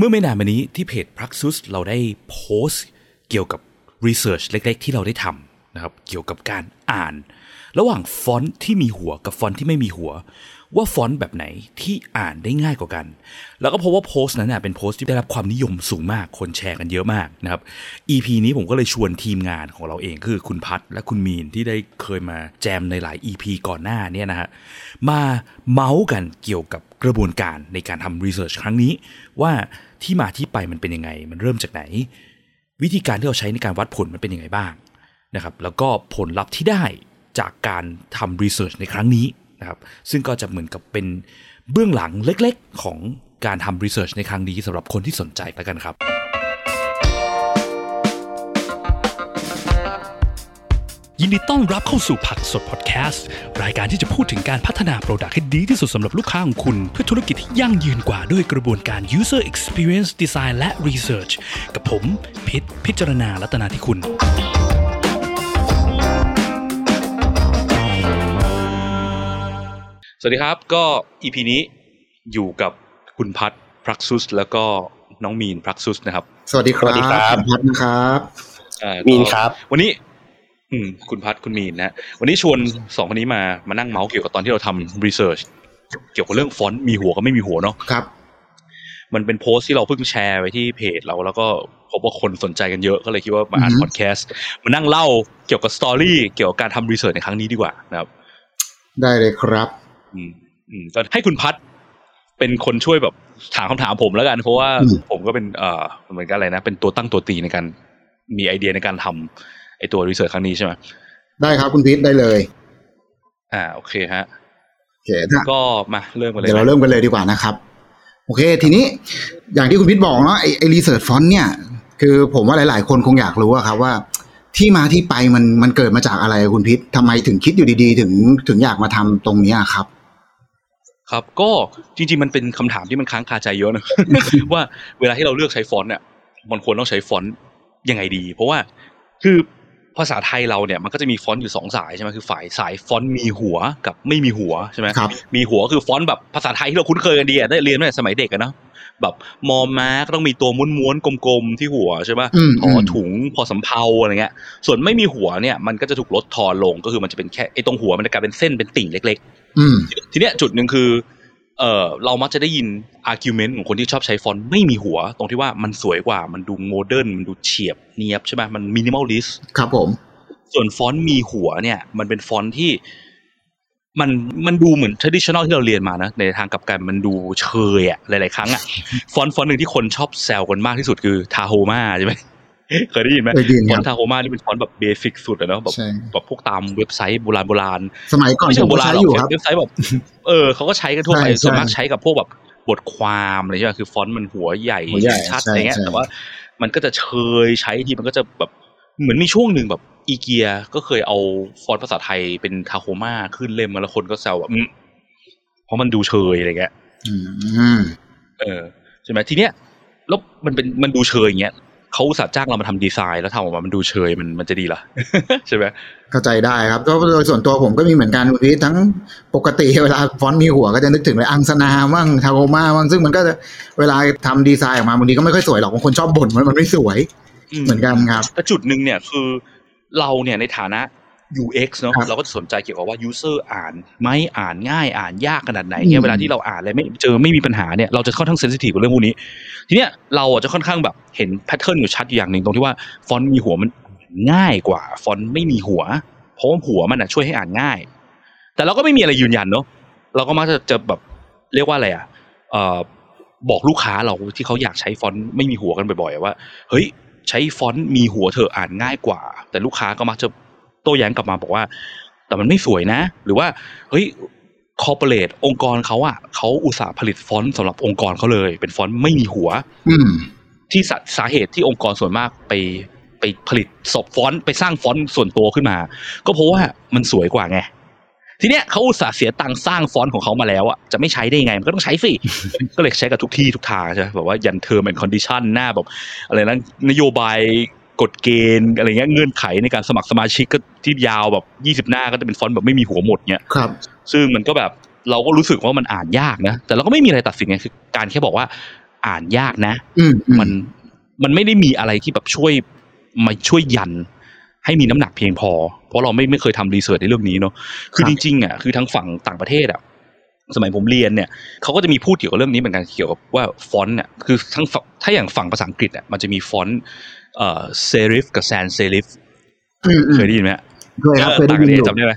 เมื่อไม่นานมานี้ที่เพจ Praxis เราได้โพสต์เกี่ยวกับ research เล็ก ๆ ที่เราได้ทำ นะครับเกี่ยวกับการอ่าน ระหว่างฟอนต์ที่มีหัวกับฟอนต์ที่ไม่มีหัว ว่าฟอนต์แบบไหนที่อ่านได้ง่ายกว่ากัน แล้วก็พบว่าโพสต์นั้นเป็นโพสต์ที่ได้รับความนิยมสูงมากคนแชร์กันเยอะมากนะครับ EP นี้ผมก็เลยชวนทีมงานของเราเองคือคุณพัฒและคุณมีนที่ได้เคยมาแจมในหลาย EP ก่อนหน้าเนี่ยนะฮะมาเมาท์กันเกี่ยวกับกระบวนการในการทำ research ครั้งนี้ ว่าที่มาที่ไปมันเป็นยังไง มันเริ่มจากไหน วิธีการที่เราใช้ในการวัดผลมันเป็นยังไงบ้าง นะครับแล้วก็ผลลัพธ์ที่ได้จากการทำ research ในครั้งนี้นะครับซึ่งก็จะเหมือนกับเป็นเบื้องหลังเล็กๆ ของการทำ research ในครั้งนี้สำหรับคนที่สนใจแล้วกันครับ ยินดีต้อนรับเข้าสู่ผักสดพอดแคสต์ รายการที่จะพูดถึงการพัฒนาโปรดักต์ให้ดีที่สุดสำหรับลูกค้าของคุณ เพื่อธุรกิจที่ยั่งยืนกว่าด้วยกระบวนการ user experience design และ research กับผมพิษพิจารณาลัตนาที่คุณ สวัสดีครับก็ EP นี้อยู่กับคุณพัฒพรักซุสแล้วก็น้องมีนพรักซุสนะครับ สวัสดีครับสวัสดีครับผมพัฒนะครับอ่ามีนครับ วันนี้ อืม คุณพัฒคุณมีนนะวันนี้ชวนสองคนนี้มามานั่งเมาท์เกี่ยวกับตอนที่เราทำ research เกี่ยวกับเรื่องฟอนต์มีหัวกับไม่มีหัวเนาะครับ มันเป็นโพสต์ที่เราเพิ่งแชร์ไว้ที่เพจเราแล้วก็พบว่าคนสนใจกันเยอะก็เลยคิดว่ามาอัดอือฮึพอดแคสต์มานั่งเล่าเกี่ยวกับ story เกี่ยวกับการทำ research ในครั้งนี้ดีกว่านะครับ ได้เลยครับ อืมอืมก็ให้คุณพัฒเป็นคนช่วยแบบถามคำถามผมแล้วกัน เพราะว่าอืมผมก็เป็นเอ่อเหมือนกันอะไรนะ เป็นตัวตั้งตัวตีในการมีไอเดียในการทำไอตัว research ครั้งนี้ใช่ไหมได้ครับคุณพีทได้เลย อ่าโอเคฮะโอเคถ้าก็มาเริ่มกันเลยเดี๋ยวเราไหมเริ่มกันเลยดีกว่านะครับ โอเค ทีนี้อย่างที่คุณพีทบอกเนาะไอไอ research ฟอนต์เนี่ย คือผมว่าหลาย ๆ คนคงอยากรู้อะครับว่าที่มาที่ไปมันมันเกิดมาจากอะไรคุณพีททำไมถึงคิดอยู่ดีๆ ถึงถึงอยากมาทำตรงเนี้ยครับ ครับ ก็จริง ๆ มันเป็นคำถามที่มันค้างคาใจเยอะนะว่าเวลาที่เราเลือกใช้ฟอนต์เนี่ยมันควรต้องใช้ฟอนต์ยังไงดี เพราะว่าคือภาษาไทยเราเนี่ยมันก็จะมีฟอนต์อยู่สองสายใช่ไหมคือฝ่ายสายฟอนต์มีหัวกับไม่มีหัวใช่ไหมครับมีหัวคือฟอนต์แบบภาษาไทยที่เราคุ้นเคยกันดีอะได้เรียนมาตั้งแต่สมัยเด็กอะเนาะแบบมอม้าก็ต้องมีตัวม้วนๆกลมๆที่หัวใช่ปะอืมถออืมถุงพอสำเภาอะไรเงี้ย ส่วนไม่มีหัวเนี่ยมันก็จะถูกลดทอนลงก็คือมันจะเป็นแค่ไอ้ตรงหัวมันจะกลายเป็นเส้นเป็นติ่งเล็กอืมๆ ทีเนี้ยจุดหนึ่งคือเออเรามักจะได้ยิน argument ของคนที่ชอบใช้ฟอนต์ไม่มีหัว ตรงที่ว่ามันสวยกว่ามันดู modern มันดูเฉียบเนียบใช่ไหมมัน minimalist ครับผม ส่วนฟอนต์มีหัวเนี่ย มันเป็นฟอนต์ที่มันมันดูเหมือน traditional ที่เราเรียนมานะในทางกลับกันมันดูเชยอะหลายๆครั้งอะฟอนต์ฟอนต์หนึ่งที่คนชอบแซวกันมากที่สุดคือ Tahoma ใช่ไหม เคยได้ยินไหมเคยได้ยินฟคอรันบต์ทาโฮมานี่เป็นฟอนต์แบบเบสิกสุดอะเนาะแบบใช่แบบพวกตามเว็บไซต์โบราณโบราณสมัยก่อนไม่ผใช่มโบก็ราณใช้หรอกอยู่ครับเว็บไซต์แบบเออเขาก็ใช้กันทั่วไปใช่ส่วนมากใช่ใช้กับพวกแบบบทความอะไรใช่ไหมคือฟอนต์มันหัวใหญ่หัวใหญ่ชัดใช่อะไรเงี้ยใช่แต่ว่ามันก็จะเชยใช้ทีมันก็จะแบบเหมือนมีช่วงหนึ่งแบบอีเกียก็เคยเอาฟอนต์ภาษาไทยเป็นทาโฮมาขึ้นเล่มมาแล้วคนก็แซวแบบอืมเพราะมันดูเชยอะไรเงี้ยอืมเออใช่ไหมทีเนี้ยแล้วมันเป็นมันดูเชยอย่างเงี้ย เขาอุตส่าห์จ้างเรามาทำดีไซน์แล้วทำออกมามันดูเชยมันมันจะดีเหรอใช่ไหมเข้าใจได้ครับก็โดยส่วนตัวผมก็มีเหมือนกันคุณพีททั้งปกติเวลาฟอนต์มีหัวก็จะนึกถึงเลยอังสนาบ้างทาโกมาบ้างซึ่งมันก็จะเวลาทำดีไซน์ออกมาบางทีก็ไม่ค่อยสวยหรอกบางคนชอบบ่นว่ามันไม่สวย เหมือนกันครับแต่จุดหนึ่งเนี่ยคือเราเนี่ยในฐานะ UX เนาะครับเราก็จะสนใจเกี่ยวกับว่า user อ่านไหมอ่านง่ายอ่านยากขนาดไหนเนี่ยอืมเวลาที่เราอ่านแล้วไม่เจอไม่มีปัญหาเนี่ยเราจะค่อนข้าง sensitive กับเรื่องพวกนี้ ทีเนี้ยเราอะจะค่อนข้างแบบเห็น pattern อยู่ชัดอยู่อย่างหนึ่งตรงที่ว่าฟอนต์มีหัวมันง่ายกว่าฟอนต์ไม่มีหัว เพราะว่าหัวมันอะช่วยให้อ่านง่าย แต่เราก็ไม่มีอะไรยืนยันเนาะเราก็มักจะจะแบบเรียกว่าอะไรอะเอ่อบอกลูกค้าเราที่เขาอยากใช้ฟอนต์ไม่มีหัวกันบ่อยๆว่า เฮ้ยใช้ฟอนต์มีหัวเธอะอ่านง่ายกว่า แต่ลูกค้าก็มักจะ โต้แย้งกลับมาบอกว่า แต่มันไม่สวยนะ หรือว่าเฮ้ย corporate องค์กรเขาอะเขาอุตสาห์ผลิตฟอนต์สำหรับองค์กรเขาเลย เป็นฟอนต์ไม่มีหัว อืมที่สาสาเหตุที่องค์กรส่วนมากไปไปผลิตสอบฟอนต์ไปสร้างฟอนต์ส่วนตัวขึ้นมา ก็เพราะว่ามันสวยกว่าไงทีเนี้ยเขาอุตส่าห์เสียตังค์สร้างฟอนต์ของเขามาแล้วอะจะไม่ใช้ได้ยังไง มันก็ต้องใช้สิ ก็เลยใช้กับทุกที่ทุกทางใช่ไหมแบบว่ายัน term and condition หน้าแบบอะไรนั้นนโยบาย กฎเกณฑ์อะไรเงี้ยเงื่อนไขในการสมัครสมาชิกก็ที่ยาวแบบยี่สิบหน้าก็จะเป็นฟอนต์แบบไม่มีหัวหมดเนี้ยครับ ซึ่งมันก็แบบเราก็รู้สึกว่ามันอ่านยากนะ แต่เราก็ไม่มีอะไรตัดสินไงคือการแค่บอกว่าอ่านยากนะอืมอืมันมันไม่ได้มีอะไรที่แบบช่วยมาช่วยยัน ให้มีน้ำหนักเพียงพอ เพราะเราไม่ไม่เคยทำรีเสิร์ชในเรื่องนี้เนาะคือจริงๆอะคือทางฝั่งต่างประเทศอะสมัยผมเรียนเนี่ยเขาก็จะมีพูดเกี่ยวกับเรื่องนี้เหมือนกันเกี่ยวกับว่าฟอนต์เนี่ยคือทั้งฝั่งถ้าอย่างฝั่งภาษาอังกฤษอะมันจะมีฟอนต์ เอ่อ serif กับ sans serif อืมอืมเคยได้ยินไหมฮะเคยครับเคยได้ต่างยิประอเทศจำได้ไหม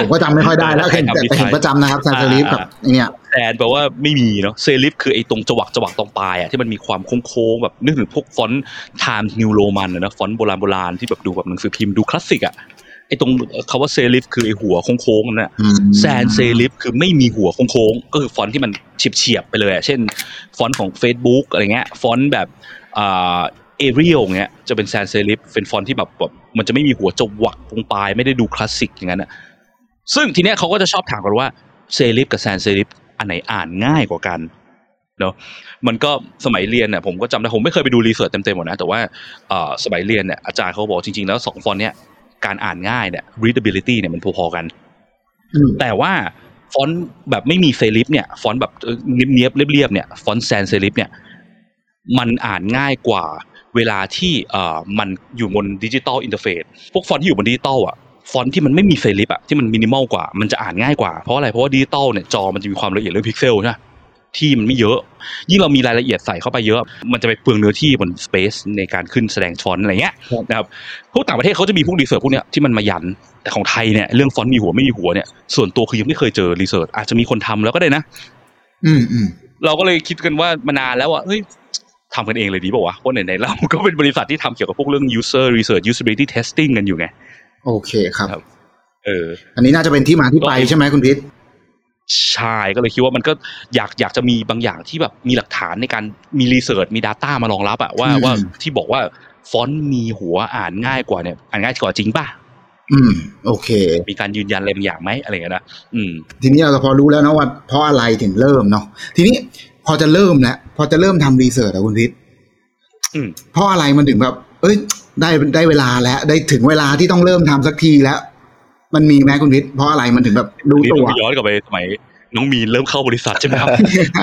ผมก็จำไม่ค่อยได้แล้วเห็นแต่แต่เห็นประจำนะครับ sans serif กับไอเนี่ย sans แปลว่าไม่มีเนาะ serif คือไอ้ตรงจวักจวักตรงปลายอะที่มันมีความโค้งๆแบบนึกถึงพวกฟอนต์ Times New Roman อะนะฟอนต์โบราณโบราณที่แบบดูแบบหนังสือพิมพ์ดูคลาสสิกอะไอ้ตรงคำว่า serif คือไอ้หัวโค้งๆนั่นแหละอืม sans serif คือไม่มีหัวโค้งๆก็คือฟอนต์ที่มันเฉียบๆไปเลยอะเช่น ฟอนต์ของ Facebook อะไรเงี้ยฟอนต์แบบอ่า Arial เงี้ยจะเป็น sans serif เป็นฟอนต์ที่แบบแบบมันจะไม่มีหัวจวักตรงปลายไม่ได้ดูคลาสสิกอย่างนั้นอะซึ่งทีเนี้ยเขาก็จะชอบถามกันว่า serif กับ sans serif อันไหนอ่านง่ายกว่ากันเนาะมันก็สมัยเรียนเนี่ยผมก็จำได้ผมไม่เคยไปดู research เต็มๆหมดนะแต่ว่าเอ่อสมัยเรียนเนี่ยอาจารย์เขาบอกจริงๆแล้วสองฟอนต์เนี้ยการอ่านง่ายเนี่ย readability เนี่ยมันพอๆกันอืมแต่ว่าฟอนต์แบบไม่มี serif เนี่ยฟอนต์แบบเนียบเนียบๆเรียบๆเนี่ยฟอนต์ sans serif เนี่ยมันอ่านง่ายกว่า เวลาที่เอ่อมันอยู่บน digital interface พวกฟอนต์ที่อยู่บนดิจิตอลอะฟอนต์ที่มันไม่มี serif อะที่มันมินิมอลกว่ามันจะอ่านง่ายกว่า เพราะอะไรเพราะว่าดิจิตอลเนี่ยจอมันจะมีความละเอียดเรื่องพิกเซลใช่ไหมที่มันไม่เยอะ ยิ่งเรามีรายละเอียดใส่เข้าไปเยอะ มันจะไปเปลืองเนื้อที่บนสเปซในการขึ้นแสดงฟอนต์อะไรเงี้ยครับนะครับพวกต่างประเทศเขาจะมีพวกรีเสิร์ชพวกเนี้ยที่มันมายันแต่ของไทยเนี่ยเรื่องฟอนต์มีหัวไม่มีหัวเนี่ยส่วนตัวคือยังไม่เคยเจอรีเสิร์ชอาจจะมีคนทำแล้วก็ได้นะ อืมอืมเราก็เลยคิดกันว่ามานานแล้วว่าเฮ้ย ทำกันเองเลยดีเปล่าวะเพราะไหนๆเราก็เป็นบริษัทที่ทำเกี่ยวกับพวกเรื่อง user research usability testing กันอยู่ไง โอเคครับครับเออ อันนี้น่าจะเป็นที่มาที่ไปใช่ไหมคุณพิษใช่ก็เลยคิดว่ามันก็อยากอยากจะมีบางอย่างที่แบบมีหลักฐานในการมีรีเสิร์ชมี Data มารองรับอะว่าอืมว่าที่บอกว่าฟอนต์มีหัวอ่านง่ายกว่าเนี่ยอ่านง่ายกว่าจริงป่ะอืม โอเค มีการยืนยันอะไรบางอย่างไหมอะไรอย่างเงี้ยนะอืม ทีนี้เราพอรู้แล้วนะว่าเพราะอะไรถึงเริ่มเนาะทีนี้ พอจะเริ่มแล้วพอจะเริ่มทำรีเสิร์ชอะคุณพิษอืมเพราะอะไรมันถึงแบบ เอ้ย ได้ได้เวลาแล้ว ได้ถึงเวลาที่ต้องเริ่มทำสักทีแล้ว มันมีไหมคุณพิษเพราะอะไรมันถึงแบบรู้นี่ตัต้วองย้อนกลับไปสมัยน้องมีนเริ่มเข้าบริษัทใช่ไหมครับ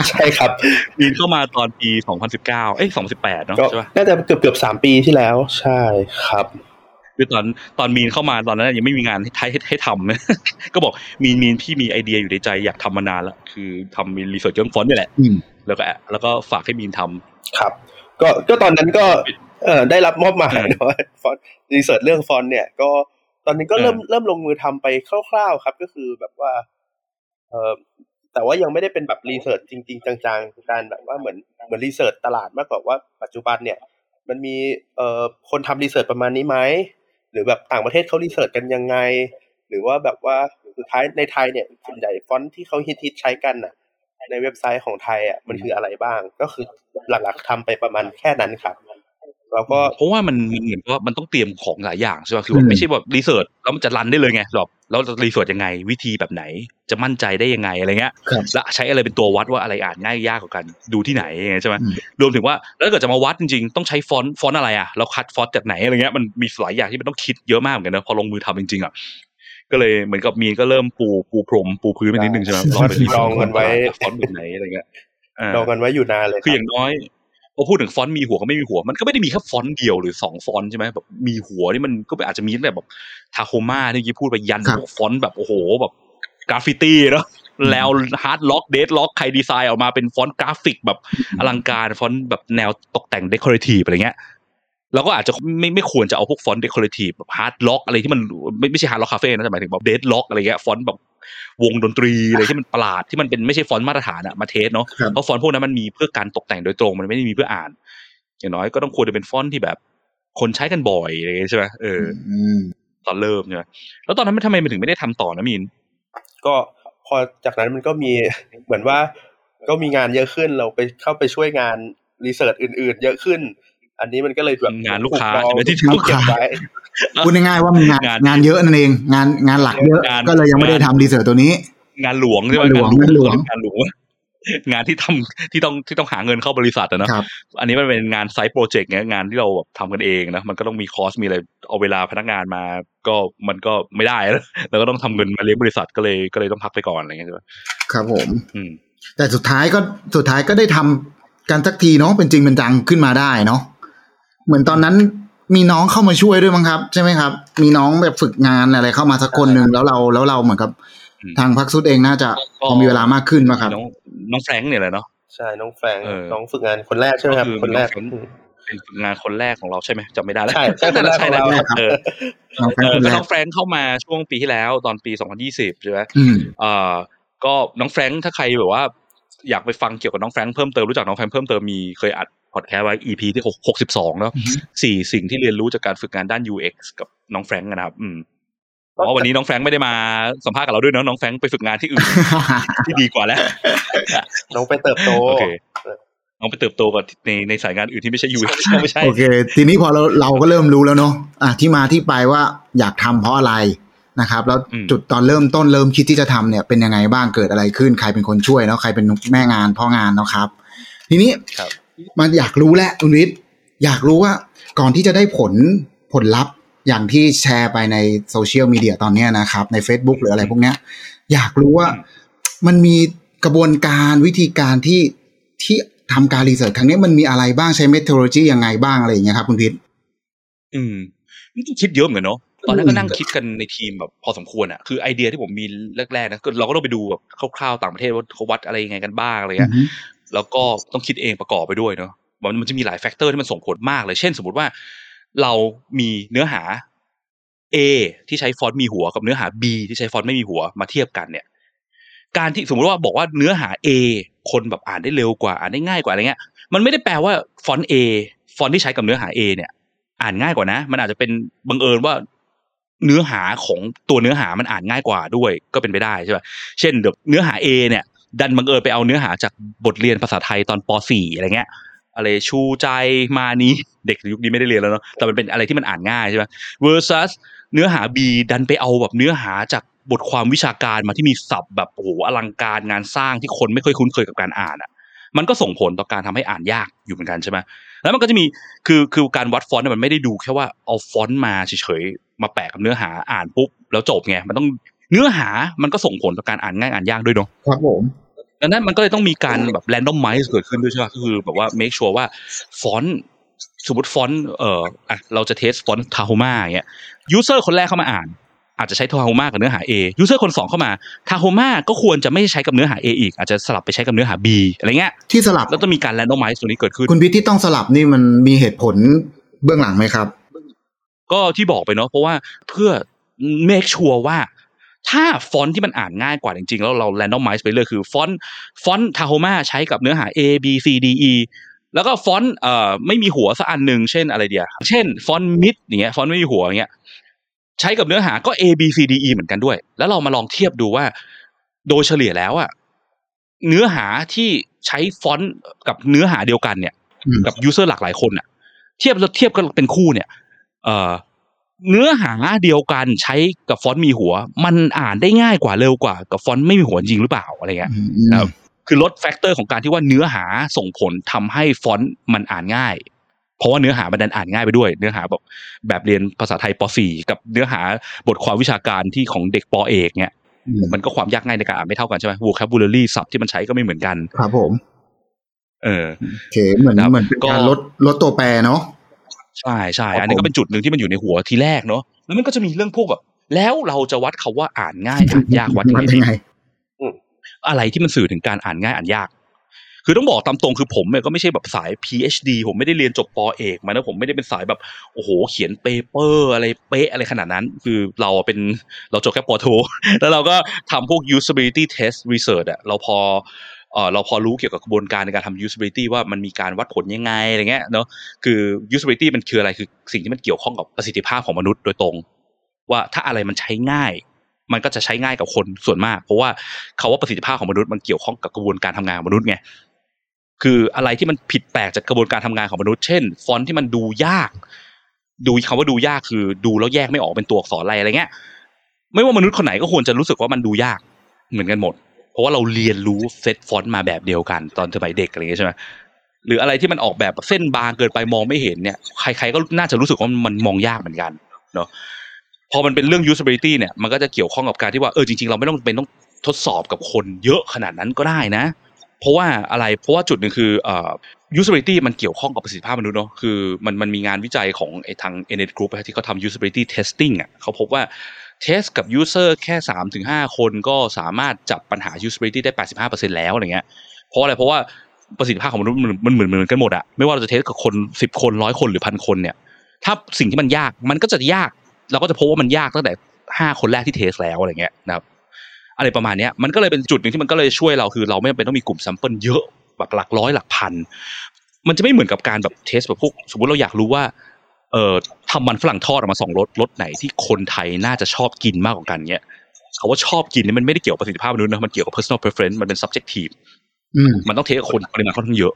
ใช่ครับ มีนเข้ามาตอนปี 2019 เอ้ย 2018 เนาะก็ใช่ปะน่าจะเกือบเกือบสามปีที่แล้ว ใช่ครับคือตอนตอนมีนเข้ามาตอนนั้นยังไม่มีงานให้ให้ให้ทำนะก็บอกมีนมีนพี่มีไอเดียอยู่ในใจอยากทำมานานแล้วคือทำมีรีเสิร์ชเรื่องฟอนต์นี่แหละอืม แล้วก็แล้วก็ฝากให้มีนทำครับ ก็ก็ตอนนั้นก็เออได้รับมอบหมายเออเนอะฟอนต์ research เรื่องฟอนต์เนี่ย ก็ตอนนี้ก็เออเริ่มเริ่มลงมือทำไปคร่าวๆครับ ก็คือแบบว่า เออแต่ว่ายังไม่ได้เป็นแบบ research จริง ๆ จังๆการแบบว่าเหมือนเหมือน research ตลาดมากกว่าว่าปัจจุบันเนี่ย มันมีเอ่อคนทำ research ประมาณนี้ไหมหรือแบบต่างประเทศเขา research กันยังไง หรือว่าแบบว่าสุดท้ายในไทยเนี่ยส่วนใหญ่ฟอนต์ที่เขาฮิตๆใช้กันน่ะ ในเว็บไซต์ของไทยอะมันคืออะไรบ้าง ก็คือหลักๆทำไปประมาณแค่นั้นครับแล้วก็เพราะว่ามันมันเหมือนว่ามันต้องเตรียมของหลายอย่างใช่ป่ะคือแบอืบมไม่ใช่แบบ research แล้วมันจะ run ได้เลยไงแบบแล้ว research ยังไง วิธีแบบไหน จะมั่นใจได้ยังไงอะไรเงี้ยครับและใช้อะไรเป็นตัววัดว่าอะไรอ่านง่ายยากกว่ากันดูที่ไหนไงใช่ไหมอืมรวมถึงว่าแล้วถ้าเกิดจะมาวัดจริงๆ ต้องใช้ฟอนต์ฟอนต์อะไรอะเราคัดฟอนต์จากไหนอะไรเงี้ยมันมีหลายอย่างที่มันต้องคิดเยอะมากเหมือนกันนะพอลงมือทำจริงๆอะ ก็เลยเหมือนกับมีนก็เริ่มปูปูพรมปูพื้นไปนิดนึงใช่ไหมลองไป research ลองกันไว้ฟอนต์แบบไหนอะไรเงี้ยอ่ารอกันไว้อยู่นานเลยคืออย่างน้อยพอพูดถึงฟอนต์มีหัวกับไม่มีหัว มันก็ไม่ได้มีแค่ฟอนต์เดียวหรือสองฟอนต์ใช่ไหมแบบมีหัวนี่มันก็อาจจะมีตั้งแต่แบบทาโคมาที่เมื่อกี้พูดไปยันครับหัวฟอนต์แบบโอ้โหแบบกราฟฟิตี้เนาะแล้วฮาร์ดล็อกเดดล็อกใครดีไซน์ออกมาเป็นฟอนต์กราฟิกแบบอลังการฟอนต์แบบแนวตกแต่งเดคอเรทีฟอะไรเงี้ย เราก็อาจจะไม่ไม่ควรจะเอาพวกฟอนต์เดคอเรทีฟแบบฮาร์ดล็อกอะไรที่มันไม่ไม่ใช่ฮาร์ดล็อกคาเฟ่นะแต่หมายถึงแบบเดดล็อกอะไรเงี้ยฟอนต์แบบวงดนตรีอะไรที่มันประหลาดที่มันเป็นไม่ใช่ฟอนต์มาตรฐานอะมา test เนาะครับเพราะฟอนต์พวกนั้นมันมีเพื่อการตกแต่งโดยตรงมันไม่ได้มีเพื่ออ่าน อย่างน้อยก็ต้องควรจะเป็นฟอนต์ที่แบบ คนใช้กันบ่อยอะไรอย่างเงี้ยใช่ไหมเอออืมตอนเริ่มใช่ไหมแล้วตอนนั้นมันทำไมมันถึงไม่ได้ทำต่อนะมันก็พอจากนั้นมันก็มีเหมือนว่าก็มีงานเยอะขึ้นเราไปเข้าไปช่วยงาน research อื่น ๆ เยอะขึ้น อันนี้มันก็เลยแบบงานลูกค้าถูกดองใช่ไหมที่ถูกเก็บไว้พูดง่ายๆว่ามีงานงานงานเยอะนั่นเอง งานงานหลักเยอะงานก็เลยยังไม่ได้ทำ research ตัวนี้ งานหลวงใช่ไหมงานหลวงงานหลวงงานหลวงงานที่ทำที่ต้องที่ต้องหาเงินเข้าบริษัทอะเนาะครับอันนี้มันเป็นงาน side project เงี้ยงานที่เราแบบทำกันเองนะมันก็ต้องมี cost มีอะไรเอาเวลาพนักงานมา ก็มันก็ไม่ได้แล้วแล้วก็ต้องทำเงินมาเลี้ยงบริษัทก็เลยก็เลยต้องพักไปก่อนอะไรเงี้ยใช่ไหมครับผม อืมแต่สุดท้ายก็สุดท้ายก็ได้ทำกันสักทีเนาะเป็นจริงเป็นจังขึ้นมาได้เนาะ เหมือนตอนนั้นมีน้องเข้ามาช่วยด้วยมั้งครับ ใช่ไหมครับ มีน้องแบบฝึกงานอะไรเข้ามาสักคนหนึ่งแล้วเราแล้วเราเหมือนกับอืมทางพักสุดเองน่าจะพอมีเวลามากขึ้นมาครับ น้องน้องแฟรงค์เนี่ยแหละเนาะใช่น้องแฟรงค์เออน้องฝึกงานคนแรกใช่ไหมครับก็คือคนแรกน้องแฟรงค์เป็นฝึกงานคนแรกของเราใช่ไหมจำไม่ได้แล้วใช่ใช่คนแรกใช่ของเราเออน้องแฟรงเอค์อคนก็แรน้กองแฟรงค์เข้ามาช่วงปีที่แล้วตอนปี 2020ใช่ไหมอืมเอ่อก็น้องแฟรงค์ถ้าใครแบบว่า อยากไปฟังเกี่ยวกับน้องแฟรงค์เพิ่มเติมรู้จักน้องแฟรงค์เพิ่มเติมมีเคยอัด พอดแคสต์ไว้ EP ที่62เนาะอือฮึสี่สิ่งที่เรียนรู้จากการฝึกงานด้าน UX กับน้องแฟรงค์นะครับ อืมอ๋อวันนี้น้องแฟรงค์ไม่ได้มาสัมภาษณ์กับเราด้วยเนาะน้องแฟรงค์ไปฝึกงานที่อื่นที่ดีกว่าแล้วน้องไปเติบโตโอเคน้องไปเติบโตกับในในสายงานอื่นที่ไม่ใช่ UX ไม่ใช่โอเคทีนี้พอเราเราก็เริ่มรู้แล้วเนาะอะที่มาที่ไปว่าอยากทำเพราะอะไรนะครับ แล้วอืมจุดตอนเริ่มต้นเริ่มคิดที่จะทำเนี่ยเป็นยังไงบ้างเกิดอะไรขึ้น ใครเป็นคนช่วยแล้วใครเป็นแม่งานพ่องานเนาะครับ ทีนี้ครับ มันอยากรู้แหละคุณวิทย์อยากรู้ว่าก่อนที่จะได้ผลผลลัพธ์อย่างที่แชร์ไปในโซเชียลมีเดียตอนเนี้ยนะครับ ใน Facebook หรืออะไรพวกเนี้ย อยากรู้ว่ามันมีกระบวนการวิธีการที่ที่ทำการ research ครั้งนี้มันมีอะไรบ้างใช้เมท o โลจียังไงบ้างอะไรอย่างเงี้ยครับคุณพิษอืมนี่ต้องคิดเยอะเหมือนกันเนาะตอนนั้นก็นั่งคิดกันในทีมแบบพอสมควรอะคือไอเดียที่ผมมีแรกๆนะก็เราก็ต้องไปดูแบบคร่าวๆต่างประเทศว่าเขาวัดอะไรยังไงกันบ้างอะไรเงี้ย แล้วก็ต้องคิดเองประกอบไปด้วยเนาะมันจะมีหลาย factor ที่มันส่งผลมากเลย เช่น สมมติว่าเรามีเนื้อหา A ที่ใช้ฟอนต์มีหัวกับเนื้อหา B ที่ใช้ฟอนต์ไม่มีหัวมาเทียบกันเนี่ย การที่สมมติว่าบอกว่าเนื้อหา A คนแบบอ่านได้เร็วกว่า อ่านได้ง่ายกว่าอะไรเงี้ย มันไม่ได้แปลว่าฟอนต์ A ฟอนต์ที่ใช้กับเนื้อหา A เนี่ย อ่านง่ายกว่านะ มันอาจจะเป็นบังเอิญว่าเนื้อหาของตัวเนื้อหามันอ่านง่ายกว่าด้วยก็เป็นไปได้ใช่ป่ะ เช่นเดี๋ยวเนื้อหา A เนี่ย ดันบังเอิญไปเอาเนื้อหาจากบทเรียนภาษาไทยตอนป .4 อะไรเงี้ยอะไรชูใจมานี้เด็กยุคนี้ไม่ได้เรียนแล้วเนาะแต่มันเป็นอะไรที่มันอ่านง่ายใช่ไหม versus เนื้อหา B ดันไปเอาแบบเนื้อหาจากบทความวิชาการมาที่มีศัพท์แบบโอ้โหอลังการงานสร้างที่คนไม่ค่อยคุ้นเคยกับการอ่านอะ มันก็ส่งผลต่อการทำให้อ่านยากอยู่เหมือนกันใช่ไหมแล้วมันก็จะมีคือคือการวัดฟอนต์มันไม่ได้ดูแค่ว่าเอาฟอนต์มาเฉยๆมาแปะกับเนื้อหาอ่านปุ๊บแล้วจบไงมันต้อง เนื้อหามันก็ส่งผลต่อการอ่านง่ายอ่านยากด้วยเนาะครับผมดังนั้นมันก็เลยต้องมีการแบบ randomize เกิดขึ้นด้วยใช่ไหมก็คือแบบว่า make sure ว่าฟอนต์สมมติฟอนต์เอ่ออะเราจะเทสฟอนต์ทา h มาอย่างเงี้ย user คนแรกเข้ามาอ่าน อาจจะใช้ทา h มากับเนื้อหา A user คนสองเข้ามาทา h มาก็ควรจะไม่ใช้กับเนื้อหา A อีก อาจจะสลับไปใช้กับเนื้อหา B อะไรเงี้ยที่สลับแล้วต้องมีการ randomize ตัวนี้เกิดขึ้น คุณพิษที่ต้องสลับนี่มันมีเหตุผลเบื้องหลังไหมครับ ก็ที่บอกไปเนาะเพราะว่าเพื่อ make sure ว่า ถ้าฟอนต์ที่มันอ่านง่ายกว่าจริงๆ แล้วเรา randomize ไปเลยคือฟอนต์ฟอนต์ทา h มาใช้กับเนื้อหา A B C D E แล้วก็ฟอนต์เอ่อไม่มีหัวสักอันหนึ่งเช่นอะไรเดียเช่นฟอนต์ Mitr อย่างเงี้ยฟอนต์ไม่มีหัวอย่างเงี้ยใช้กับเนื้อหาก็ A B C D E เหมือนกันด้วย แล้วเรามาลองเทียบดูว่า โดยเฉลี่ยแล้วอะเนื้อหาที่ใช้ฟอนต์กับเนื้อหาเดียวกันเนี่ยอืมกับ user หลากหลายคนอะเทียบแล้วเทียบกันเป็นคู่เนี่ย เอ่อ เนื้อหาเดียวกันใช้กับฟอนต์มีหัว มันอ่านได้ง่ายกว่าเร็วกว่ากับฟอนต์ไม่มีหัวจริงหรือเปล่าอะไรเงี้ยอืมอืมครับคือลด factor ของการที่ว่าเนื้อหาส่งผลทำให้ฟอนต์มันอ่านง่าย เพราะว่าเนื้อหามันดันอ่านง่ายไปด้วย เนื้อหาแบบแบบเรียนภาษาไทยป.4 กับเนื้อหาบทความวิชาการที่ของเด็กปเอกเนี่ยอืมมันก็ความยากง่ายในการอ่านไม่เท่ากันใช่ไหม vocabulary ศัพท์ที่มันใช้ก็ไม่เหมือนกัน ครับผม เออโอเคเหมือนครับเหมือนเป็นการก็ลดลดตัวแปรเนาะ ใช่ใช่ครับอันนี้ผมก็เป็นจุดหนึ่งที่มันอยู่ในหัวทีแรกเนาะแล้วมันก็จะมีเรื่องพวกแบบแล้วเราจะวัดคาว่าอ่านง่ายอ่านยากวัดยังวัดไงยังไงอะไรที่มันสื่อถึงการอ่านง่ายอ่านยาก คือต้องบอกตามตรงคือผมเนี่ยก็ไม่ใช่แบบสาย PhD ผมไม่ได้เรียนจบปอเอกมานะผมไม่ได้เป็นสายแบบโอ้โห เขียนเปเปอร์อะไรเป๊ะอะไรขนาดนั้น คือเราเป็นเราจบแค่ปอโทแล้วเราก็ทำพวก usability test research อะเราพอ เออเราพอรู้เกี่ยวกับกระบวนการในการทำ usability ว่ามันมีการวัดผลยังไงอะไรเงี้ยเนาะคือ usability มันคืออะไรคือสิ่งที่มันเกี่ยวข้องกับประสิทธิภาพของมนุษย์โดยตรง ว่าถ้าอะไรมันใช้ง่าย มันก็จะใช้ง่ายกับคนส่วนมาก เพราะว่าเขาว่าประสิทธิภาพของมนุษย์มันเกี่ยวข้องกับกระบวนการทำงานของมนุษย์ไงคืออะไรที่มันผิดแปลกจากกระบวนการทำงานของมนุษย์ เช่น ฟอนต์ที่มันดูยาก ดูคำว่าดูยากคือดูแล้วแยกไม่ออกเป็นตัวอักษรอะไรอะไรเงี้ย ไม่ว่ามนุษย์คนไหนก็ควรจะรู้สึกว่ามันดูยากเหมือนกันหมด เพราะว่าเราเรียนรู้เซตฟอนต์มาแบบเดียวกันตอนสมัยเด็กอะไรเงี้ยใช่ไหมหรืออะไรที่มันออกแบบเส้นบางเกินไปมองไม่เห็นเนี่ยใครๆก็น่าจะรู้สึกว่ามันมองยากเหมือนกันเนาะพอมันเป็นเรื่อง usability เนี่ยมันก็จะเกี่ยวข้องกับการที่ว่าเออจริงๆ เราไม่ต้องเป็นต้องทดสอบกับคนเยอะขนาดนั้นก็ได้นะ เพราะว่าอะไรเพราะว่าจุดหนึ่งคือเอ่อ usability มันเกี่ยวข้องกับประสิทธิภาพมนุษย์เนาะคือมันมันมีงานวิจัยของไอ้ทาง NET Group ที่เขาทำ usability testing อะเขาพบว่า เทสกับ user แค่สามถึงห้าคนก็สามารถจับปัญหา usability ได้แปดสิบห้าเปอร์เซ็นแล้วอะไรเงี้ยเพราะอะไรเพราะว่าประสิทธิภาพของมนุษย์มันเหมือนเหมือนกันหมดอะไม่ว่าเราจะเทสกับคนสิบคนร้อยคนหรือพันคนเนี่ย ถ้าสิ่งที่มันยากมันก็จะยาก เราก็จะพบว่ามันยากตั้งแต่ห้าคนแรกที่ test แล้วอะไรเงี้ยนะครับอะไรประมาณนี้มันก็เลยเป็นจุดหนึ่งที่มันก็เลยช่วยเราคือเราไม่จำเป็นต้องมีกลุ่ม sample เยอะแบบหลักร้อยหลักพันมันจะไม่เหมือนกับการแบบ test แบบพวกสมมติเราอยากรู้ว่า เอ่อทำมันฝรั่งทอดออกมาสองรสรสไหนที่คนไทยน่าจะชอบกินมากกว่ากันเนี้ยเขาว่าชอบกินนี่มันไม่ได้เกี่ยวกับประสิทธิภาพมนุษย์นะมันเกี่ยวกับ personal preference มันเป็น subjective อืมมันต้อง test กับคนปริมาณค่อนข้างเยอะ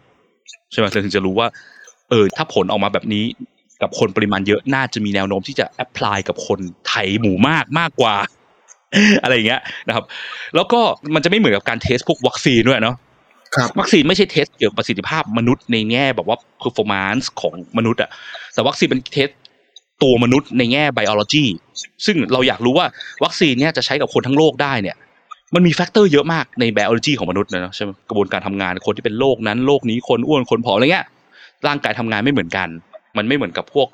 ใช่ไหมเราถึงจะรู้ว่า เออ ถ้าผลออกมาแบบนี้กับคนปริมาณเยอะน่าจะมีแนวโน้มที่จะ apply กับคนไทยหมู่มากมากกว่า อะไรอย่างเงี้ยนะครับ แล้วก็มันจะไม่เหมือนกับการ test พวกวัคซีนด้วยเนาะครับ วัคซีนไม่ใช่ test เกี่ยวกับประสิทธิภาพมนุษย์ในแง่แบบว่า performance ของมนุษย์อะแต่วัคซีนเป็น test ตัวมนุษย์ในแง่ biology ซึ่งเราอยากรู้ว่าวัคซีนเนี่ยจะใช้กับคนทั้งโลกได้เนี่ยมันมี factor เยอะมากใน biology ของมนุษย์นะใช่ไหมกระบวนการทำงานคนที่เป็นโรคนั้นโรคนี้คนอ้วนคนผอมอะไรเงี้ยร่างกายทำงานไม่เหมือนกัน มันไม่เหมือนกับพวก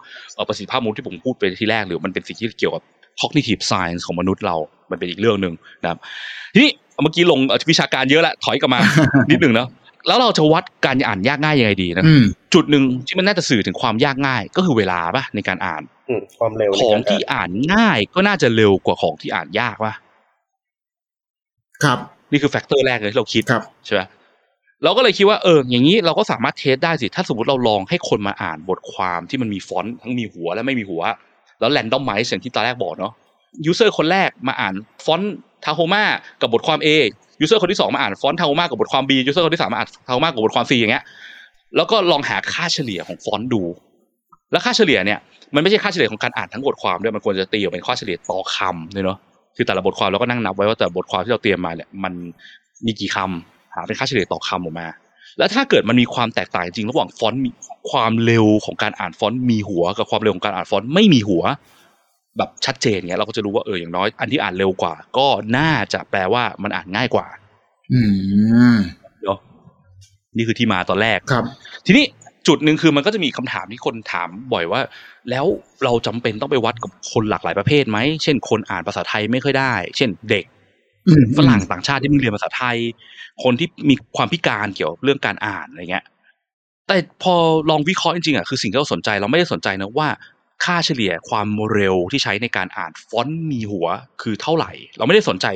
ประสิทธิภาพมนุษย์ที่ผมพูดไปที่แรกหรือมันเป็นสิ่งที่เกี่ยวกับ cognitive science ของมนุษย์เรา มันเป็นอีกเรื่องหนึ่งนะครับ ทีนี้ เมื่อกี้ลงเอ่อวิชาการเยอะแล้วถอยกลับมา นิดหนึ่งเนาะแล้วเราจะวัดการอ่านยากง่ายยังไงดีนะอืมจุดหนึ่งที่มันน่าจะสื่อถึงความยากง่าย ก็คือเวลาป่ะในการอ่านอืมความเร็วในของการที่อ่านง่าย ก็น่าจะเร็วกว่าของที่อ่านยากป่ะครับ นี่คือแฟกเตอร์แรกเลยที่เราคิดครับใช่ไหมเราก็เลยคิดว่าเอออย่างนี้เราก็สามารถ test ได้สิ ถ้าสมมติเราลองให้คนมาอ่านบทความที่มันมีฟอนต์ทั้งมีหัวและไม่มีหัว แล้ว randomize อย่างที่ตอนแรกบอกเนาะ user คนแรกมาอ่านฟอนต์ Tahoma กับบทความ A user คนที่สองมาอ่านฟอนต์ Tahoma กับบทความ B user คนที่สามมาอ่าน Tahoma กับบทความ C อย่างเงี้ยแล้วก็ลองหาค่าเฉลี่ยของฟอนต์ดู แล้วค่าเฉลี่ยเนี่ยมันไม่ใช่ค่าเฉลี่ยของการอ่านทั้งบทความด้วยมันควรจะตีออกเป็นค่าเฉลี่ยต่อคำด้วยเนาะคือแต่ละบทความเราก็นั่งนับไว้ว่าแต่บทความที่เราเตรียมมาเนี่ยมันมีกี่คำหาเป็นค่าเฉลี่ยต่อคำออกมา แล้วถ้าเกิดมันมีความแตกต่างจริงระหว่างฟอนต์มีความเร็วของการอ่านฟอนต์มีหัว กับความเร็วของการอ่านฟอนต์ไม่มีหัว แบบชัดเจนเงี้ยเราก็จะรู้ว่าเอออย่างน้อย อันที่อ่านเร็วกว่า ก็น่าจะแปลว่ามันอ่านง่ายกว่า อืมเนาะนี่คือที่มาตอนแรกครับ ทีนี้จุดหนึ่งคือมันก็จะมีคำถามที่คนถามบ่อยว่า แล้วเราจำเป็นต้องไปวัดกับคนหลากหลายประเภทไหมเช่น คนอ่านภาษาไทยไม่ค่อยได้ เช่นเด็กอืมฝรั่งต่างชาติที่มึงเรียนภาษาไทย คนที่มีความพิการเกี่ยวกับเรื่องการอ่านอะไรเงี้ย แต่พอลองวิเคราะห์จริงๆอะคือสิ่งที่เราสนใจเราไม่ได้สนใจนะว่า ค่าเฉลี่ยความเร็วที่ใช้ในการอ่านฟอนต์มีหัวคือเท่าไหร่ เราไม่ได้สนใจ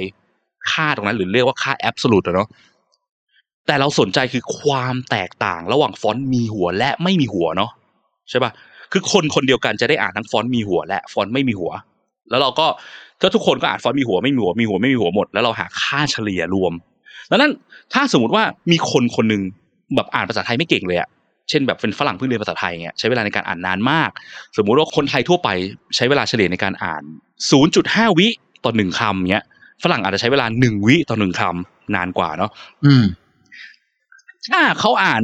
ค่าตรงนั้นหรือเรียกว่าค่าแอบสูตรเนาะแต่เราสนใจคือความแตกต่างระหว่างฟอนต์มีหัวและไม่มีหัวเนาะใช่ปะคือคนคนเดียวกันจะได้อ่านทั้งฟอนต์มีหัวและฟอนต์ไม่มีหัว แล้วเราก็ถ้าทุกคนก็อ่านฟอนต์มีหัวไม่มีหัวมีหัวไม่มีหัวหมดแล้วเราหาค่าเฉลี่ยรวมดังนั้นถ้าสมมติว่ามีคนคนหนึ่งแบบอ่านภาษาไทยไม่เก่งเลยอะ เช่นแบบเป็นฝรั่งเพิ่งเรียนภาษาไทยเงี้ยใช้เวลาในการอ่านนานมาก สมมุติว่าคนไทยทั่วไปใช้เวลาเฉลี่ยในการอ่าน 0.5 วิต่อหนึ่งคำเงี้ยฝรั่งอาจจะใช้เวลาหนึ่งวิต่อหนึ่งคำนานกว่าเนาะอืมถ้าเขาอ่าน